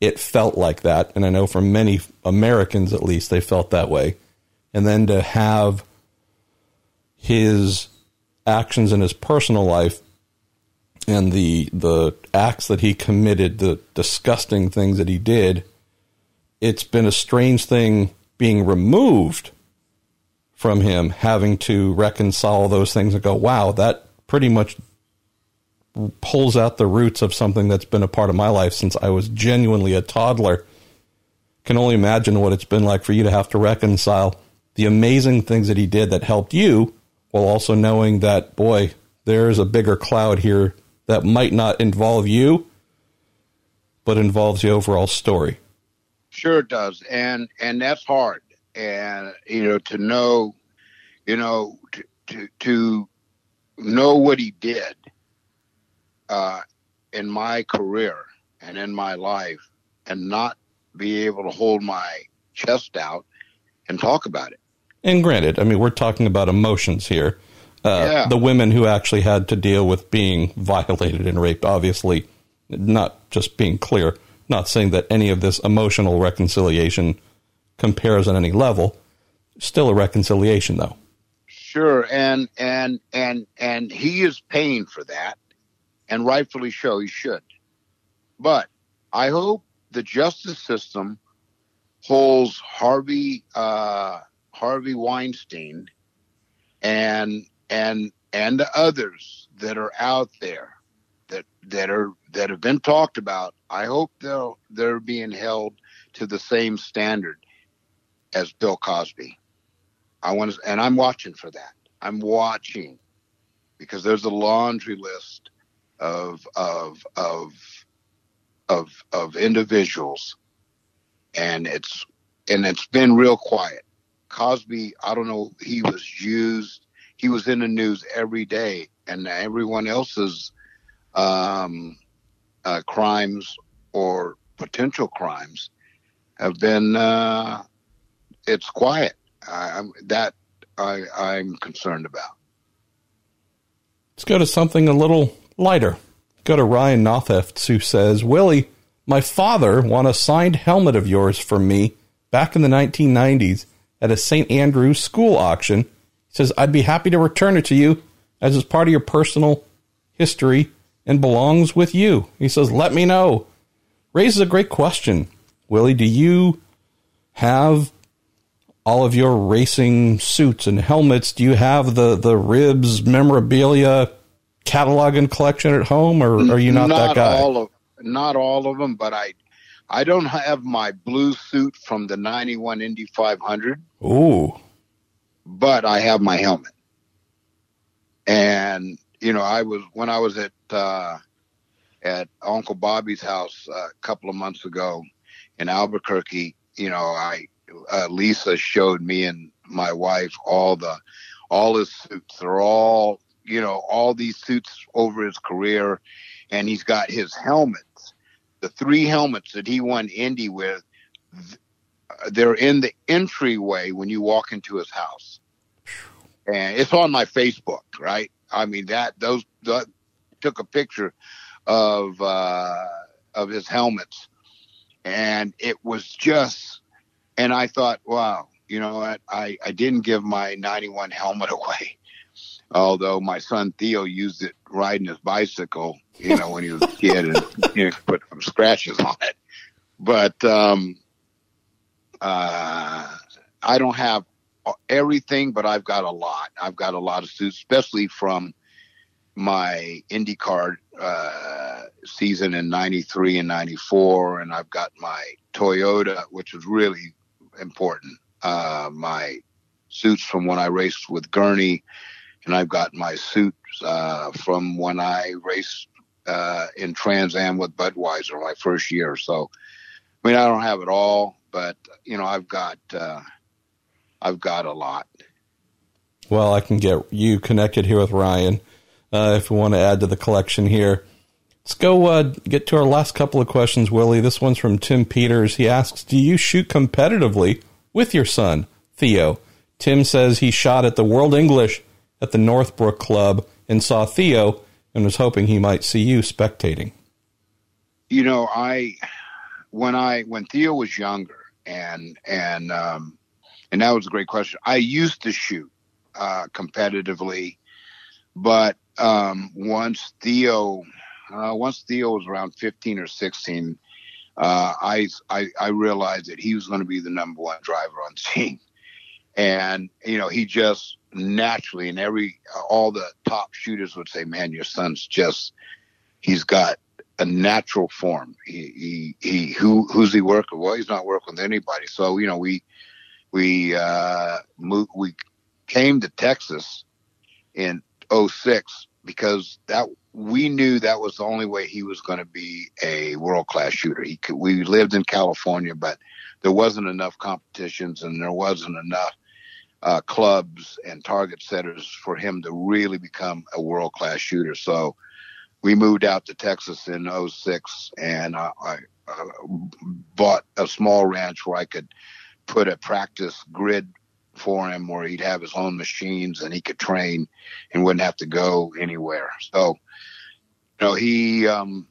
it felt like that. And I know for many Americans, at least, they felt that way. And then to have his actions in his personal life and the the acts that he committed, the disgusting things that he did, it's been a strange thing being removed from him, having to reconcile those things and go, wow, that pretty much pulls out the roots of something that's been a part of my life since I was genuinely a toddler. Can only imagine what it's been like for you to have to reconcile the amazing things that he did that helped you while also knowing that, boy, there's a bigger cloud here that might not involve you, but involves the overall story. Sure it does. And and that's hard. And you know, to know, you know, to to, to know what he did uh, in my career and in my life and not be able to hold my chest out and talk about it. And granted, I mean, we're talking about emotions here. Uh, yeah. The women who actually had to deal with being violated and raped, obviously, not just being clear, not saying that any of this emotional reconciliation compares on any level. Still a reconciliation, though. Sure, and and and and he is paying for that and rightfully so, he should. But I hope the justice system holds Harvey uh, Harvey Weinstein and and and the others that are out there that that are that have been talked about. I hope they'll they're being held to the same standard as Bill Cosby. I want to, and I'm watching for that. I'm watching because there's a laundry list of of of of of individuals, and it's and it's been real quiet. Cosby, I don't know, he was used. He was in the news every day, and everyone else's um, uh, crimes or potential crimes have been. Uh, it's quiet. I, I'm, that I, I'm concerned about. Let's go to something a little lighter. Go to Ryan Nothefts, who says, Willy, my father won a signed helmet of yours from me back in the 1990s at a St. Andrews school auction. Says, I'd be happy to return it to you as it's part of your personal history and belongs with you. He says, let me know. Raises a great question. Willy, do you have all of your racing suits and helmets? Do you have the, the Ribbs memorabilia catalog and collection at home, or are you not, not that guy? All of, not all of them, but I, I don't have my blue suit from the '91 Indy 500. Ooh, but I have my helmet. And you know, I was when I was at uh, at Uncle Bobby's house uh, a couple of months ago in Albuquerque. You know, I uh, Lisa showed me and my wife all the all his suits. They're all you know, all these suits over his career, and he's got his helmets. The three helmets that he won Indy with, they're in the entryway when you walk into his house, and it's on my Facebook. Right? I mean that those the, took a picture of uh, of his helmets, and it was just and I thought, wow, you know what? I, I didn't give my 91 helmet away. Although my son Theo used it riding his bicycle, you know, when he was a kid and you know, put some scratches on it. But, um, uh, I don't have everything, but I've got a lot. I've got a lot of suits, especially from my IndyCar uh, season in '93 and '94, and I've got my Toyota, which was really important. Uh, my suits from when I raced with Gurney, and I've got my suits uh, from when I raced uh, in Trans Am with Budweiser my first year. So, I mean, I don't have it all, but you know, I've got uh, I've got a lot. Well, I can get you connected here with Ryan uh, if we want to add to the collection here. Let's go uh, get to our last couple of questions, Willy. This one's from Tim Peters. He asks, "Do you shoot competitively with your son, Theo?" Tim says he shot at the World English at the Northbrook Club and saw Theo and was hoping he might see you spectating. You know, I when I when Theo was younger and and um, and that was a great question. I used to shoot uh, competitively, but um, once Theo uh, once Theo was around 15 or 16, uh, I, I, I realized that he was going to be the number one driver on team, and you know he just naturally and every all the top shooters would say, "Man, your son's just he's got a natural form. He he, he who who's he working? Well, he's not working with anybody. So you know we we uh, moved we came to Texas in 06 because that we knew that was the only way he was going to be a world class shooter. He could, we lived in California, but there wasn't enough competitions and there wasn't enough uh, clubs and target setters for him to really become a world class shooter. So we moved out to Texas in 06 and I, I uh, bought a small ranch where I could put a practice grid for him where he'd have his own machines and he could train and wouldn't have to go anywhere. So, you know, he, um,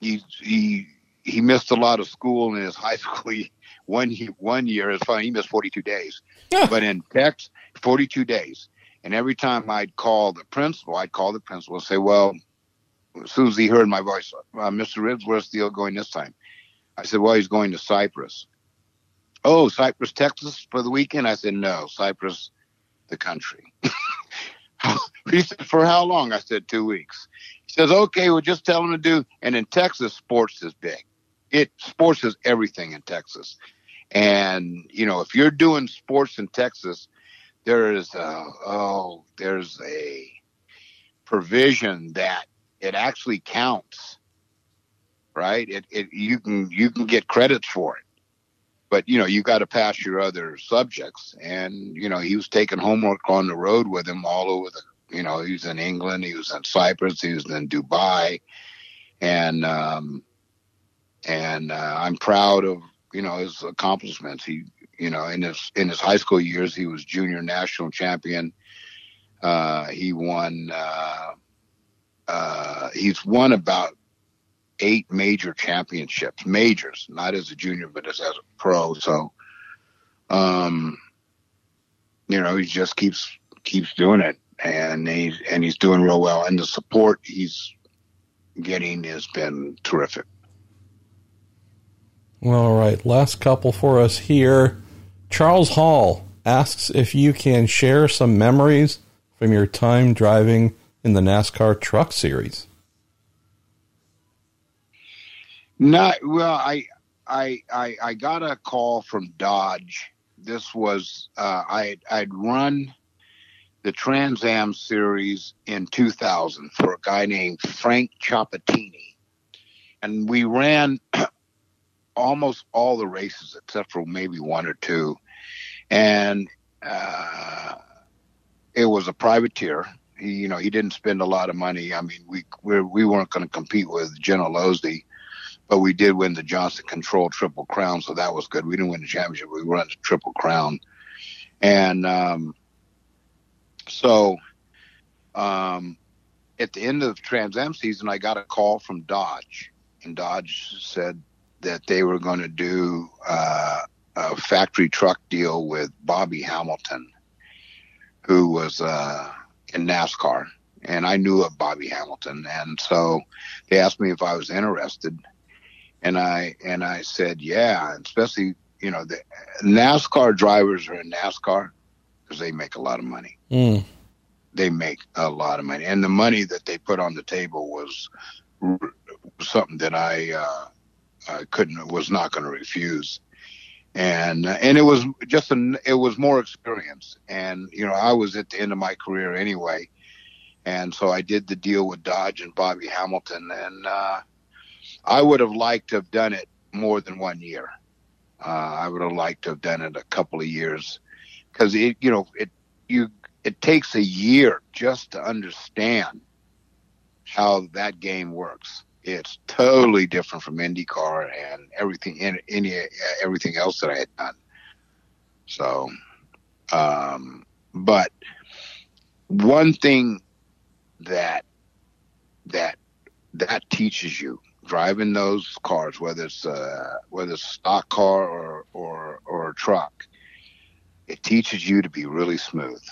he, he, he missed a lot of school in his high school. He, one, he, one year, it's funny, he missed 42 days, yeah. but in Texas, 42 days. And every time I'd call the principal, I'd call the principal and say, well, as soon as he heard my voice, uh, Mr. Ribbs, where's Theo going this time? I said, well, he's going to Cyprus. oh, Cypress, Texas for the weekend? I said, no, Cyprus, the country. he said, for how long? I said, two weeks. He says, okay, well, just tell him to do. And in Texas, sports is big. It sports is everything in Texas. And, you know, if you're doing sports in Texas, there is a, oh, there's a provision that it actually counts, right? It, it, you can, you can get credits for it. But you know you got to pass your other subjects. And you know he was taking homework on the road with him all over the you know he was in england he was in cyprus he was in dubai. And um and uh, i'm proud of you know his accomplishments. He you know in his in his high school years he was junior national champion. Uh he won uh uh he's won about eight major championships, majors, not as a junior, but as, as a pro. So, um, you know, he just keeps keeps doing it, and he's and he's doing real well. And the support he's getting has been terrific. All right, last couple for us here. Charles Hall asks if you can share some memories from your time driving in the NASCAR Truck Series. Not well. I I I, I got a call from Dodge. This was uh, I I'd run the Trans Am series in 2000 for a guy named Frank Chapatini, and we ran almost all the races except for maybe one or two, and uh, it was a privateer. He, you know, he didn't spend a lot of money. I mean, we we're, we weren't going to compete with General Osdy but we did win the Johnson Control Triple Crown, so that was good. We didn't win the championship, we won the Triple Crown, and um, so um, at the end of Trans Am season, I got a call from Dodge, and Dodge said that they were going to do uh, a factory truck deal with Bobby Hamilton, who was uh, in NASCAR, and I knew of Bobby Hamilton, and so they asked me if I was interested, and I and I said yeah, especially you know the NASCAR drivers are in NASCAR because they make a lot of money. Mm. They make a lot of money, and the money that they put on the table was r- something that I, uh, I couldn't was not going to refuse. And uh, and it was just an it was more experience, and you know I was at the end of my career anyway, and so I did the deal with Dodge and Bobby Hamilton, and uh, I would have liked to have done it more than one year. Uh, I would have liked to have done it a couple of years because it, you know, it you it takes a year just to understand how that game works. It's totally different from IndyCar and everything in any everything else that I had done. So, um, but one thing that that that teaches you driving those cars, whether it's whether it's a stock car or or or a truck, it teaches you to be really smooth.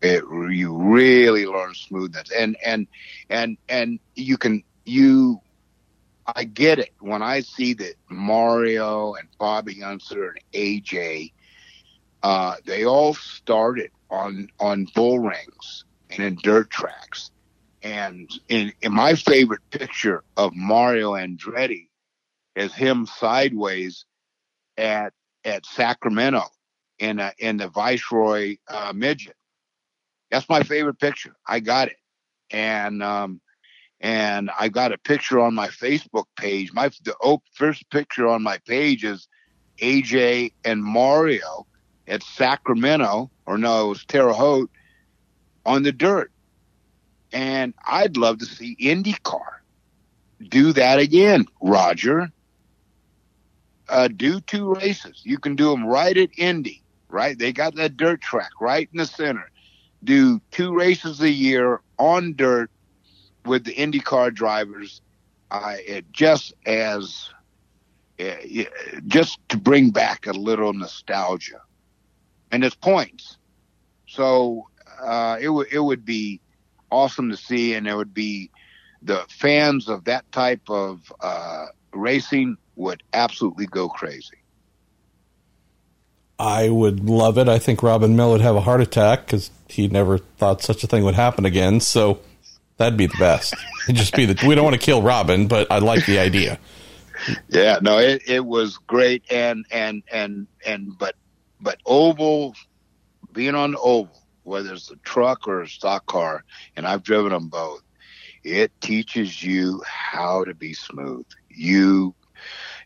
It you really learn smoothness, and and and and you can you. I get it when I see that Mario and Bobby Unser and AJ, uh, they all started on on bull rings and in dirt tracks and in, in my favorite picture of Mario Andretti is him sideways at at Sacramento in a, in the Viceroy uh, midget. That's my favorite picture. I got it, and um, and I got a picture on my Facebook page. My the first picture on my page is AJ and Mario at Sacramento, or no, it was Terre Haute on the dirt and I'd love to see IndyCar do that again, Roger. Uh, do two races. You can do them right at Indy, right? They got that dirt track right in the center. Do two races a year on dirt with the IndyCar drivers, uh, it just as uh, just to bring back a little nostalgia, and it's points. So uh, it would it would be awesome to see, and it would be the fans of that type of uh, racing would absolutely go crazy. I would love it. I think Robin Miller would have a heart attack because he never thought such a thing would happen again. So that'd be the best. It'd just be the we don't want to kill Robin, but I like the idea. Yeah, no, it, it was great, and and and and but but oval being on the oval whether it's a truck or a stock car, and I've driven them both. It teaches you how to be smooth. You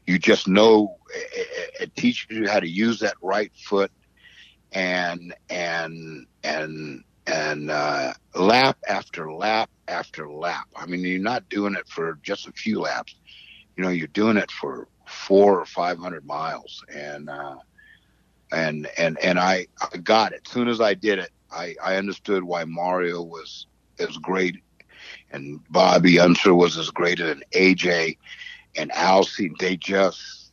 you just know it teaches you how to use that right foot and and and and uh, lap after lap after lap. I mean, you're not doing it for just a few laps. You know, you're doing it for four or five hundred miles, and uh, and and and I, I got it. As soon as I did it, I, I understood why Mario was as great and Bobby Unser was as great and AJ and Alcee. They just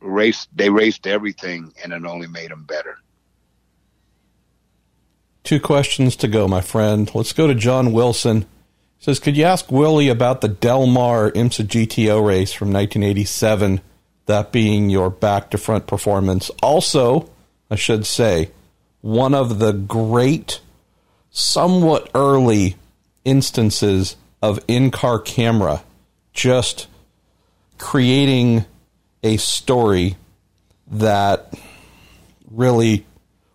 raced. They raced everything, and it only made them better. Two questions to go, my friend. Let's go to John Wilson. He says, could you ask Willy about the Del Mar IMSA GTO race from 1987? That being your back to front performance. Also, I should say, one of the great, somewhat early instances of in car camera just creating a story that really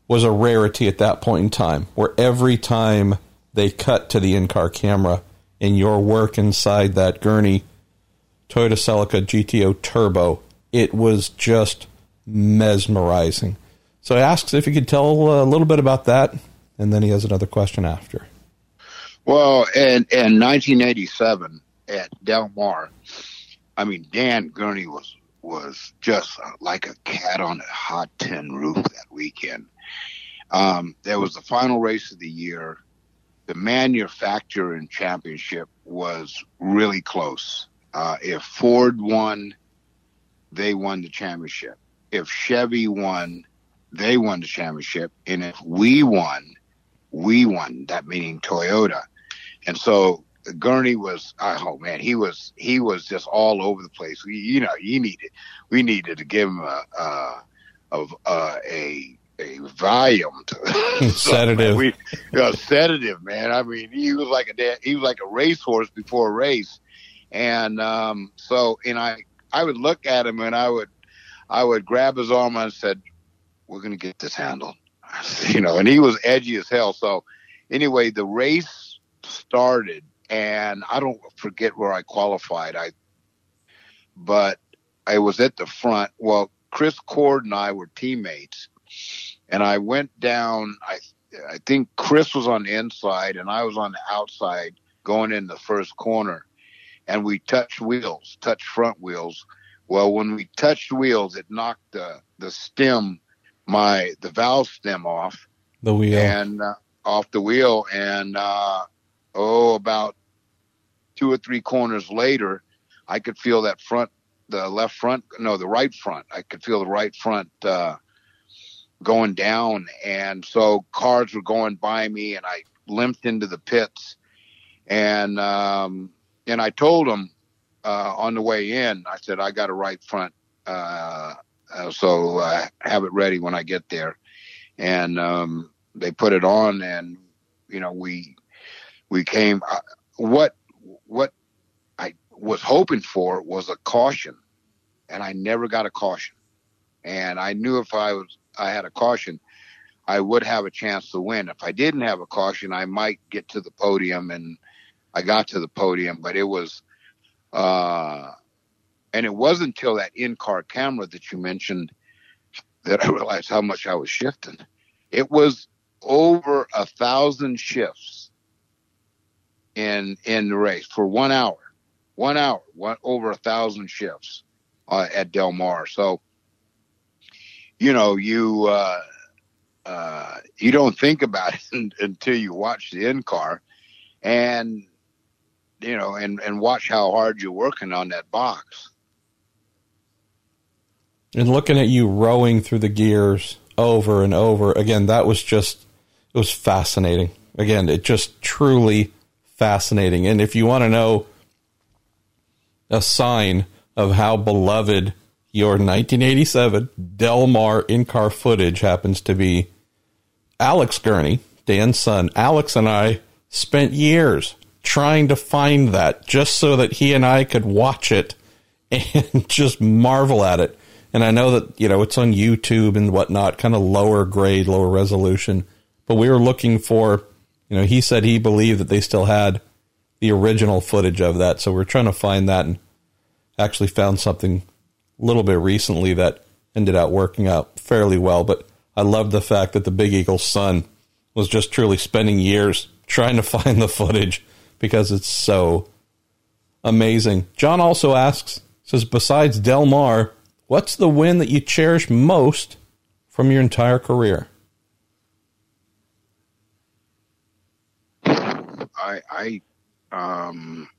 was a rarity at that point in time, where every time they cut to the in car camera in your work inside that Gurney Toyota Celica GTO Turbo, it was just mesmerizing. So he asks if you could tell uh, a little bit about that, and then he has another question after. Well, in, in 1987 at Del Mar, I mean, Dan Gurney was was just like a cat on a hot tin roof that weekend. Um, there was the final race of the year. The manufacturing championship was really close. Uh, if Ford won, they won the championship if Chevy won, they won the championship, and if we won, we won. That meaning Toyota. And so Gurney was, oh man, he was he was just all over the place. We, you know, you needed we needed to give him a a a, a, a to sedative. we, a sedative, man. I mean, he was like a he was like a racehorse before a race, and um, so and I I would look at him and I would I would grab his arm and said, "We're gonna get this handled," you know. And he was edgy as hell. So anyway, the race started and I don't forget where I qualified. I, but I was at the front. Well, Chris Cord and I were teammates, and I went down. I I think Chris was on the inside and I was on the outside going in the first corner, and we touched wheels, touched front wheels. Well, when we touched wheels, it knocked the the stem, my the valve stem off the wheel and uh, off the wheel, and uh, oh, about two or three corners later, I could feel that front, the left front, no, the right front. I could feel the right front uh, going down, and so cars were going by me, and I limped into the pits, and um, and I told them uh, on the way in, I said I got a right front, uh, uh so uh, have it ready when I get there, and um, they put it on, and you know we we came. Uh, what what I was hoping for was a caution, and I never got a caution. And I knew if I was I had a caution, I would have a chance to win. If I didn't have a caution, I might get to the podium, and I got to the podium. But it was, uh, and it wasn't until that in-car camera that you mentioned that I realized how much I was shifting. It was over a thousand shifts in in the race for one hour, one hour, one over a thousand shifts uh, at Del Mar. So, you know, you uh, uh, you don't think about it until you watch the in car, and you know, and and watch how hard you're working on that box. And looking at you rowing through the gears over and over again, that was just it was fascinating. Again, it just truly fascinating. And if you want to know a sign of how beloved your 1987 Del Mar in car footage happens to be, Alex Gurney, Dan's son, Alex and I spent years trying to find that just so that he and I could watch it and just marvel at it. And I know that, you know, it's on YouTube and whatnot, kind of lower grade, lower resolution. But we were looking for you know, he said he believed that they still had the original footage of that. So we're trying to find that and actually found something little bit recently that ended out working out fairly well. But I love the fact that the Big Eagle's son was just truly spending years trying to find the footage because it's so amazing. John also asks, says, besides Del Mar, what's the win that you cherish most from your entire career? I I um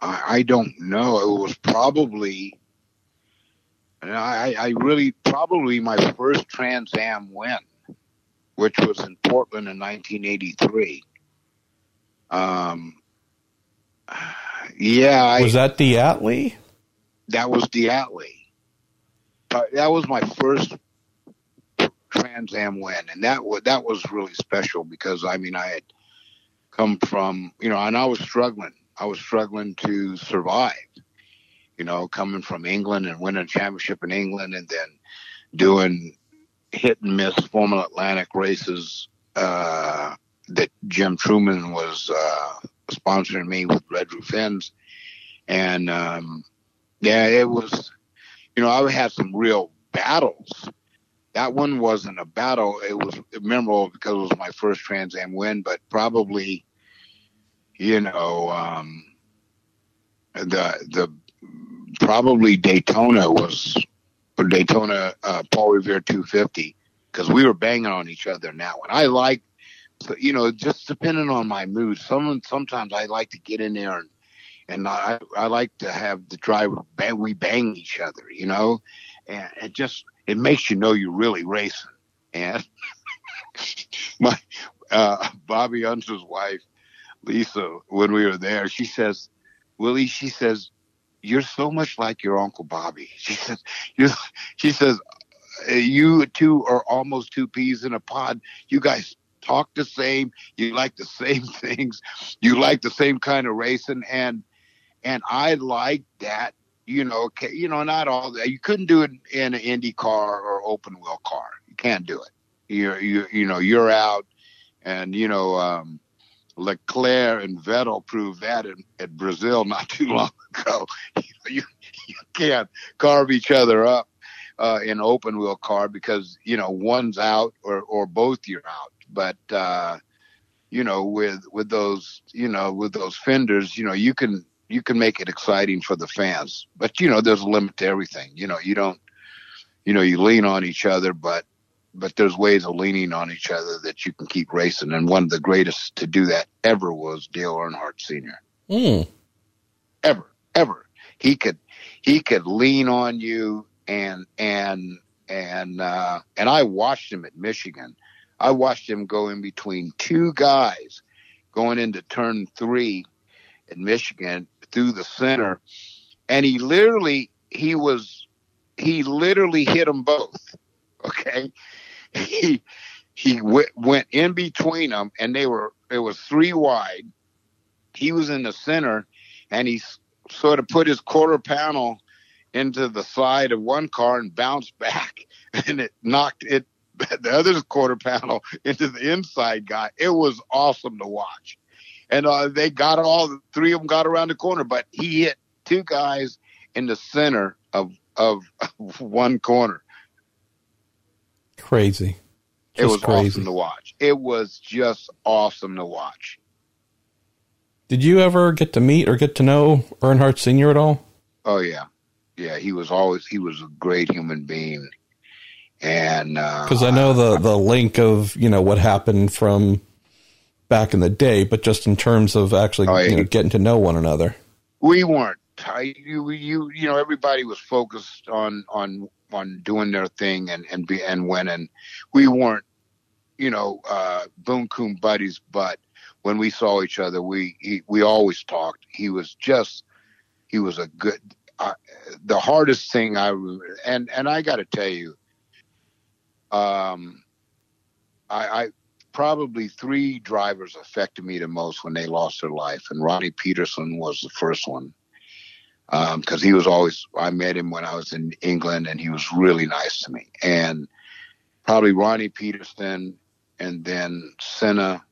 I, I don't know. It was probably I, I really probably my first Trans Am win, which was in Portland in 1983. Um, yeah, was I, that Diatley? That was Diatley. Uh, that was my first Trans Am win, and that was that was really special because I mean I had come from, you know, and I was struggling. I was struggling to survive, you know, coming from England and winning a championship in England and then doing hit and miss Formula Atlantic races uh, that Jim Trueman was uh, sponsoring me with Red Roof Inns. And um, yeah, it was, you know, I had some real battles that one wasn't a battle. It was memorable because it was my first Trans Am win, but probably, you know, um, the the probably Daytona was or Daytona uh, Paul Revere 250 because we were banging on each other in that one. I like, you know, just depending on my mood. Some sometimes I like to get in there and and I I like to have the driver bang we bang each other, you know, and it just it makes you know you're really racing. And my uh, Bobby Unser's wife, Lisa, when we were there, she says, Willy, she says, you're so much like your uncle Bobby. She says, you she says, you two are almost two peas in a pod. You guys talk the same. You like the same things. You like the same kind of racing. And, and I like that, you know, okay, you know, not all that. You couldn't do it in an Indy car or open wheel car. You can't do it. You're, you, you know, you're out and, you know, um, Leclerc and Vettel proved that in, at Brazil not too long ago. You, you, can't carve each other up uh, in open wheel car because you know one's out or or both you're out. But uh, you know with with those you know with those fenders, you know you can you can make it exciting for the fans. But you know there's a limit to everything. You know you don't you know you lean on each other, but but there's ways of leaning on each other that you can keep racing. And one of the greatest to do that ever was Dale Earnhardt Sr. Mm. Ever, ever. He could, he could lean on you and, and, and, uh, and I watched him at Michigan. I watched him go in between two guys going into turn three at Michigan through the center. And he literally, he was, he literally hit them both. Okay he he w- went in between them, and they were it was three wide. He was in the center, and he s- sort of put his quarter panel into the side of one car and bounced back, and it knocked it the other quarter panel into the inside guy. It was awesome to watch, and uh, they got all three of them got around the corner, but he hit two guys in the center of of one corner Crazy. Just it was crazy. awesome to watch. It was just awesome to watch. Did you ever get to meet or get to know Earnhardt Sr. at all? Oh yeah, yeah. He was always he was a great human being, and because uh, I know the the link of you know what happened from back in the day, but just in terms of actually oh, you know, getting to know one another. We weren't. I, you, you, you know, everybody was focused on on on doing their thing and and be and winning. We weren't, you know, uh, boom coon buddies, but when we saw each other, we he, we always talked. He was just he was a good. The hardest thing I and and I got to tell you, um, I, I probably three drivers affected me the most when they lost their life, and Ronnie Peterson was the first one because um, he was always I met him when I was in England and he was really nice to me. And probably Ronnie Peterson and then Senna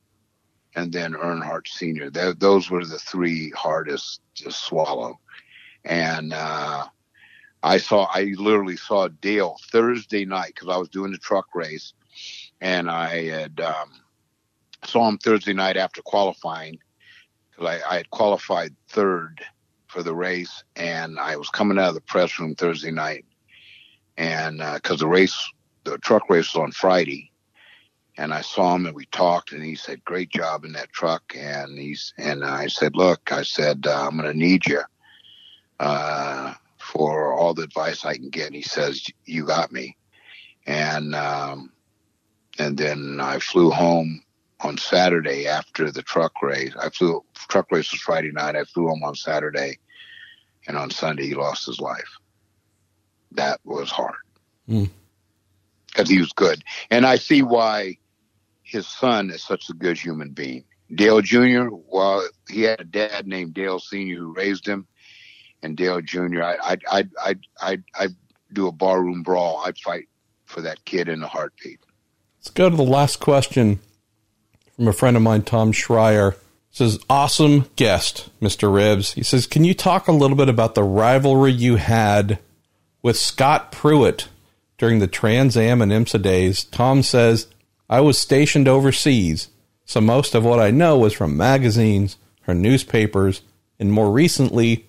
and then Earnhardt Senior. those were the three hardest to swallow, and uh, I saw I literally saw Dale Thursday night because I was doing the truck race, and I had um, saw him Thursday night after qualifying because I, I had qualified third for the race, and I was coming out of the press room Thursday night, and because uh, the race, the truck race was on Friday, and I saw him and we talked, and he said, "Great job in that truck," and he's and I said, "Look," I said, uh, "I'm going to need you." Uh, for all the advice I can get. And he says, "You got me," and um, and then I flew home on Saturday after the truck race. I flew truck race was Friday night. I flew home on Saturday, and on Sunday he lost his life. That was hard because mm. he was good, and I see why his son is such a good human being. Dale Jr. Well, he had a dad named Dale Senior who raised him, and Dale Jr. I I I I I I do a barroom brawl. I'd fight for that kid in a heartbeat. Let's go to the last question from a friend of mine, Tom Schreier. Says, awesome guest, Mr. Ribbs. He says, can you talk a little bit about the rivalry you had with Scott Pruett during the Trans Am and IMSA days? Tom says, I was stationed overseas, so most of what I know was from magazines or newspapers and more recently,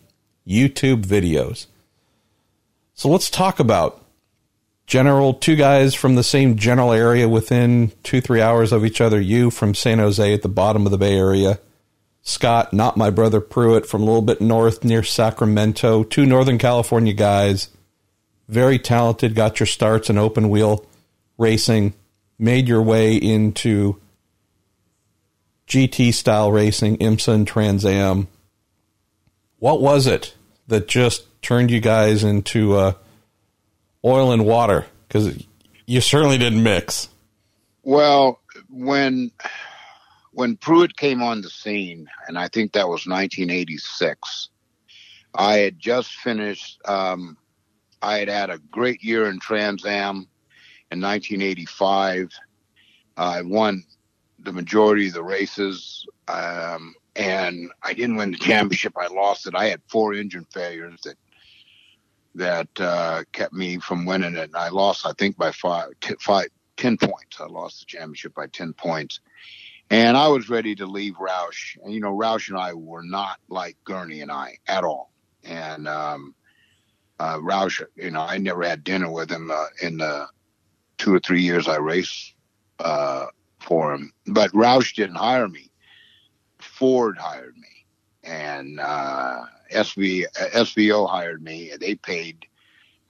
YouTube videos. So let's talk about general two guys from the same general area within two three hours of each other. You from san jose at the bottom of the bay area. Scott not my brother Pruett, from a little bit north near sacramento. Two northern california guys. Very talented, got your starts in open wheel racing, made your way into GT style racing, IMSA and Trans Am. What was it that just turned you guys into uh, oil and water? Because you certainly didn't mix. Well, when when Pruett came on the scene, and I think that was 1986, I had just finished. Um, I had had a great year in Trans Am in 1985. I won the majority of the races, um, and I didn't win the championship. I lost it. I had four engine failures that that uh, kept me from winning it. And I lost, I think, by five, t- five, 10 points. I lost the championship by 10 points. And I was ready to leave Roush. And, you know, Roush and I were not like Gurney and I at all. And um, uh, Roush, you know, I never had dinner with him uh, in the two or three years I raced uh, for him. But Roush didn't hire me. Ford hired me. And uh, SV, SVO hired me. And they paid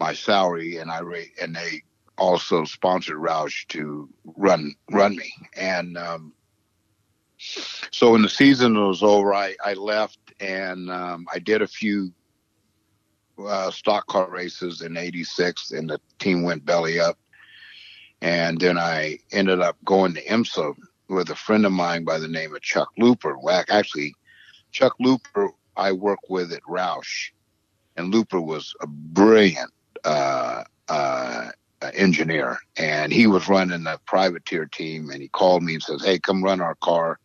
my salary, and I and they also sponsored Roush to run run me. And um, so when the season was over, I, I left and um, I did a few uh, stock car races in '86, and the team went belly up. And then I ended up going to IMSA with a friend of mine by the name of Chuck Looper. Well, actually, Chuck Looper I work with at Roush, and Looper was a brilliant uh, uh, engineer, and he was running the privateer team, and he called me and says, "Hey, come run our car."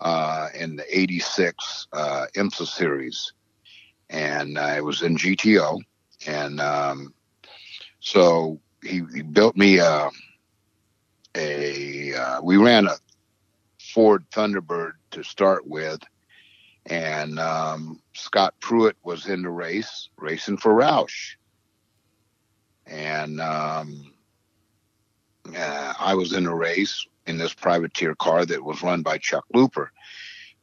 Uh, in the 86 uh, IMSA series. And I was in GTO. And um, so he, he, built me a, a uh, we ran a Ford Thunderbird to start with. And um, Scott Pruett was in the race, racing for Roush. And um, uh, I was in the race in this privateer car that was run by Chuck Looper.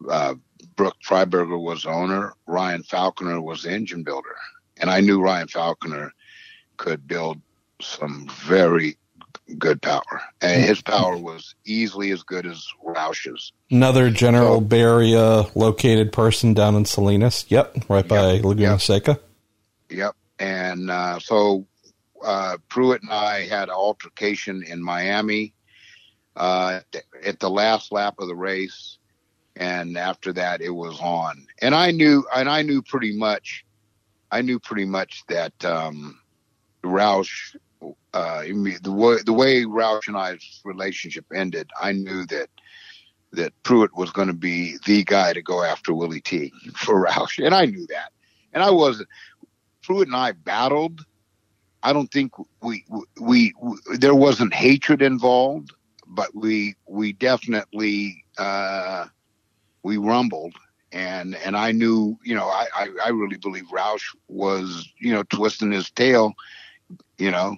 Uh, Brooke Freiberger was owner. Ryan Falconer was engine builder. And I knew Ryan Falconer could build some very good power. And his power was easily as good as Roush's. Another General so, Bay located person down in Salinas. Yep, right by yep, Laguna yep. Seca. Yep. And uh, so uh, Pruett and I had an altercation in Miami uh, at the last lap of the race, and after that it was on. And I knew, and I knew pretty much, I knew pretty much that um, Roush, uh, the way the way Roush and I's relationship ended, I knew that that Pruett was going to be the guy to go after Willy T for Roush, and I knew that. And I wasn't. Pruett and I battled. I don't think we, we, we there wasn't hatred involved but we we definitely uh, we rumbled and and I knew you know I, I, I really believe Roush was you know twisting his tail you know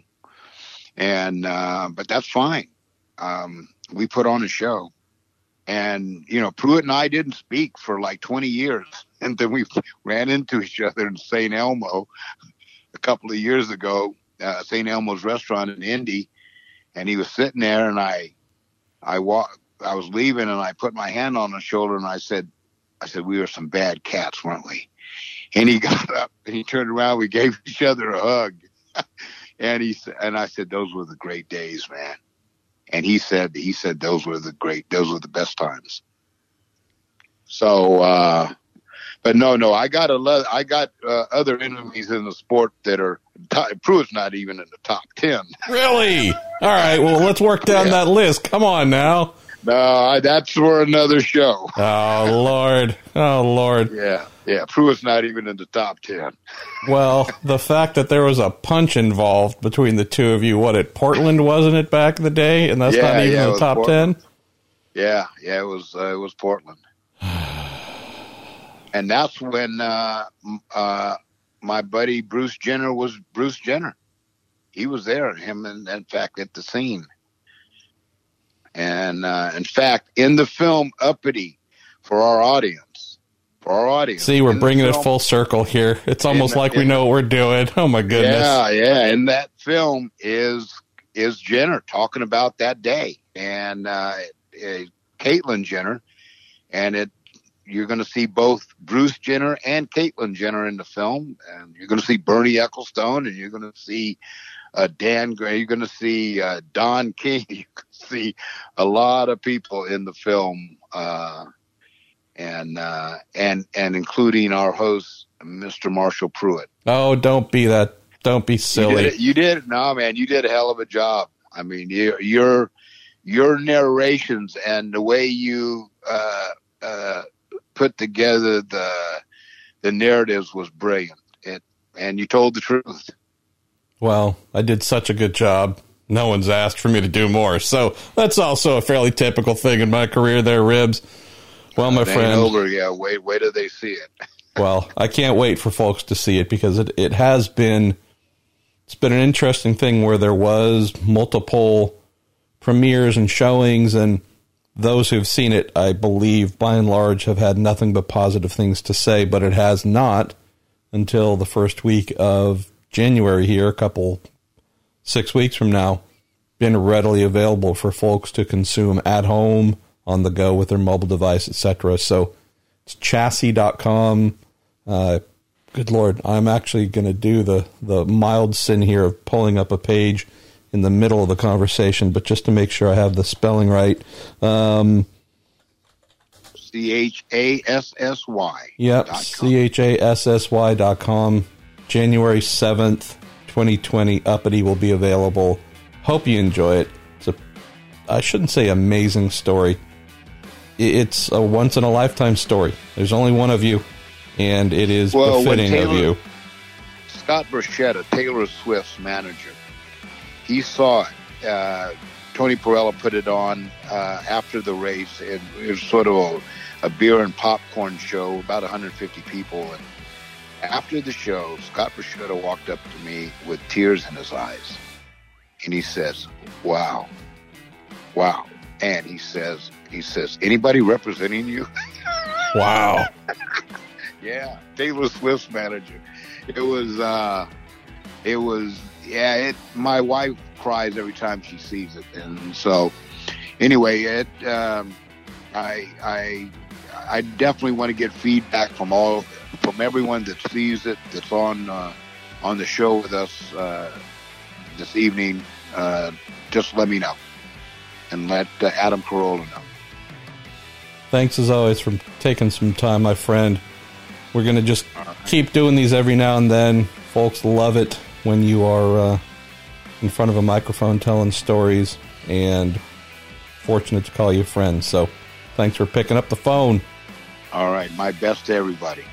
and uh, but that's fine um, we put on a show and you know Pruett and I didn't speak for like 20 years and then we ran into each other in St. Elmo a couple of years ago uh, St. Elmo's restaurant in Indy and he was sitting there and I I walked. I was leaving, and I put my hand on his shoulder, and I said, "I said we were some bad cats, weren't we?" And he got up and he turned around. We gave each other a hug, and he and I said, "Those were the great days, man." And he said, "He said those were the great, those were the best times." So, uh, but no, no, I got a, I got uh, other enemies in the sport that are Pruett's not even in the top ten. Really? All right. Well, let's work down yeah. that list. Come on now. No, that's for another show. Oh Lord. Oh Lord. Yeah. Yeah, Pruett's not even in the top ten. well, the fact that there was a punch involved between the two of you, what at Portland wasn't it back in the day, and that's yeah, not even yeah, the top ten. Yeah, yeah, it was. Uh, it was Portland, and that's when uh, uh, my buddy Bruce Jenner was Bruce Jenner. He was there, him and in fact at the scene. And uh, in fact, in the film Uppity, for our audience, for our audience. See, we're bringing it full circle here. It's almost like we know what we're doing. Oh my goodness. Yeah, yeah, and that film is is Jenner talking about that day, and uh, uh, Caitlyn Jenner, and it you're going to see both Bruce Jenner and Caitlyn Jenner in the film, and you're going to see Bernie Ecclestone, and you're going to see uh, Dan Gray, you're going to see uh, Don King, you can see a lot of people in the film, uh, and uh, and and including our host, Mr. Marshall Pruett. Oh, don't be that. Don't be You silly. did, you did. No, man, you did a hell of a job. I mean, your your your narrations and the way you uh, uh, put together the the narratives was brilliant. It and you told the truth. Well, I did such a good job. No one's asked for me to do more. So that's also a fairly typical thing in my career there, Ribbs. Well, my friend. over. Yeah, wait, wait till they see it. Well, I can't wait for folks to see it because it, it has been it's been an interesting thing where there was multiple premieres and showings and those who've seen it, I believe, by and large, have had nothing but positive things to say, but it has not until the first week of January here, a couple six weeks from now, been readily available for folks to consume at home, on the go with their mobile device, etc. So it's chassy.com. Uh, good Lord, I'm actually going to do the, the mild sin here of pulling up a page in the middle of the conversation, but just to make sure I have the spelling right. Um, C H A S S Y. Yep. C H A S S Y dot com. January 7th, 2020. Uppity will be available. Hope you enjoy it. It's a, I shouldn't say amazing story. It's a once in a lifetime story. There's only one of you, and it is Well, befitting of you. Scott Borchetta, Taylor Swift's manager, he saw it. Uh, Tony Perella put it on uh, after the race. It, it was sort of a, a beer and popcorn show, about 150 people. And after the show, Scott Borchetta walked up to me with tears in his eyes. And he says, wow, wow. And he says, he says, anybody representing you? Wow. Yeah, Taylor Swift's manager. It was, uh, it was, yeah. It. My wife cries every time she sees it, and so anyway, it. Um, I, I, I definitely want to get feedback from all, from everyone that sees it, that's on, uh, on the show with us uh, this evening. Uh, just let me know, and let uh, Adam Carolla know. Thanks as always for taking some time, my friend. We're going to just keep doing these every now and then. Folks love it when you are uh, in front of a microphone telling stories, and fortunate to call you friends. So thanks for picking up the phone. All right, my best to everybody.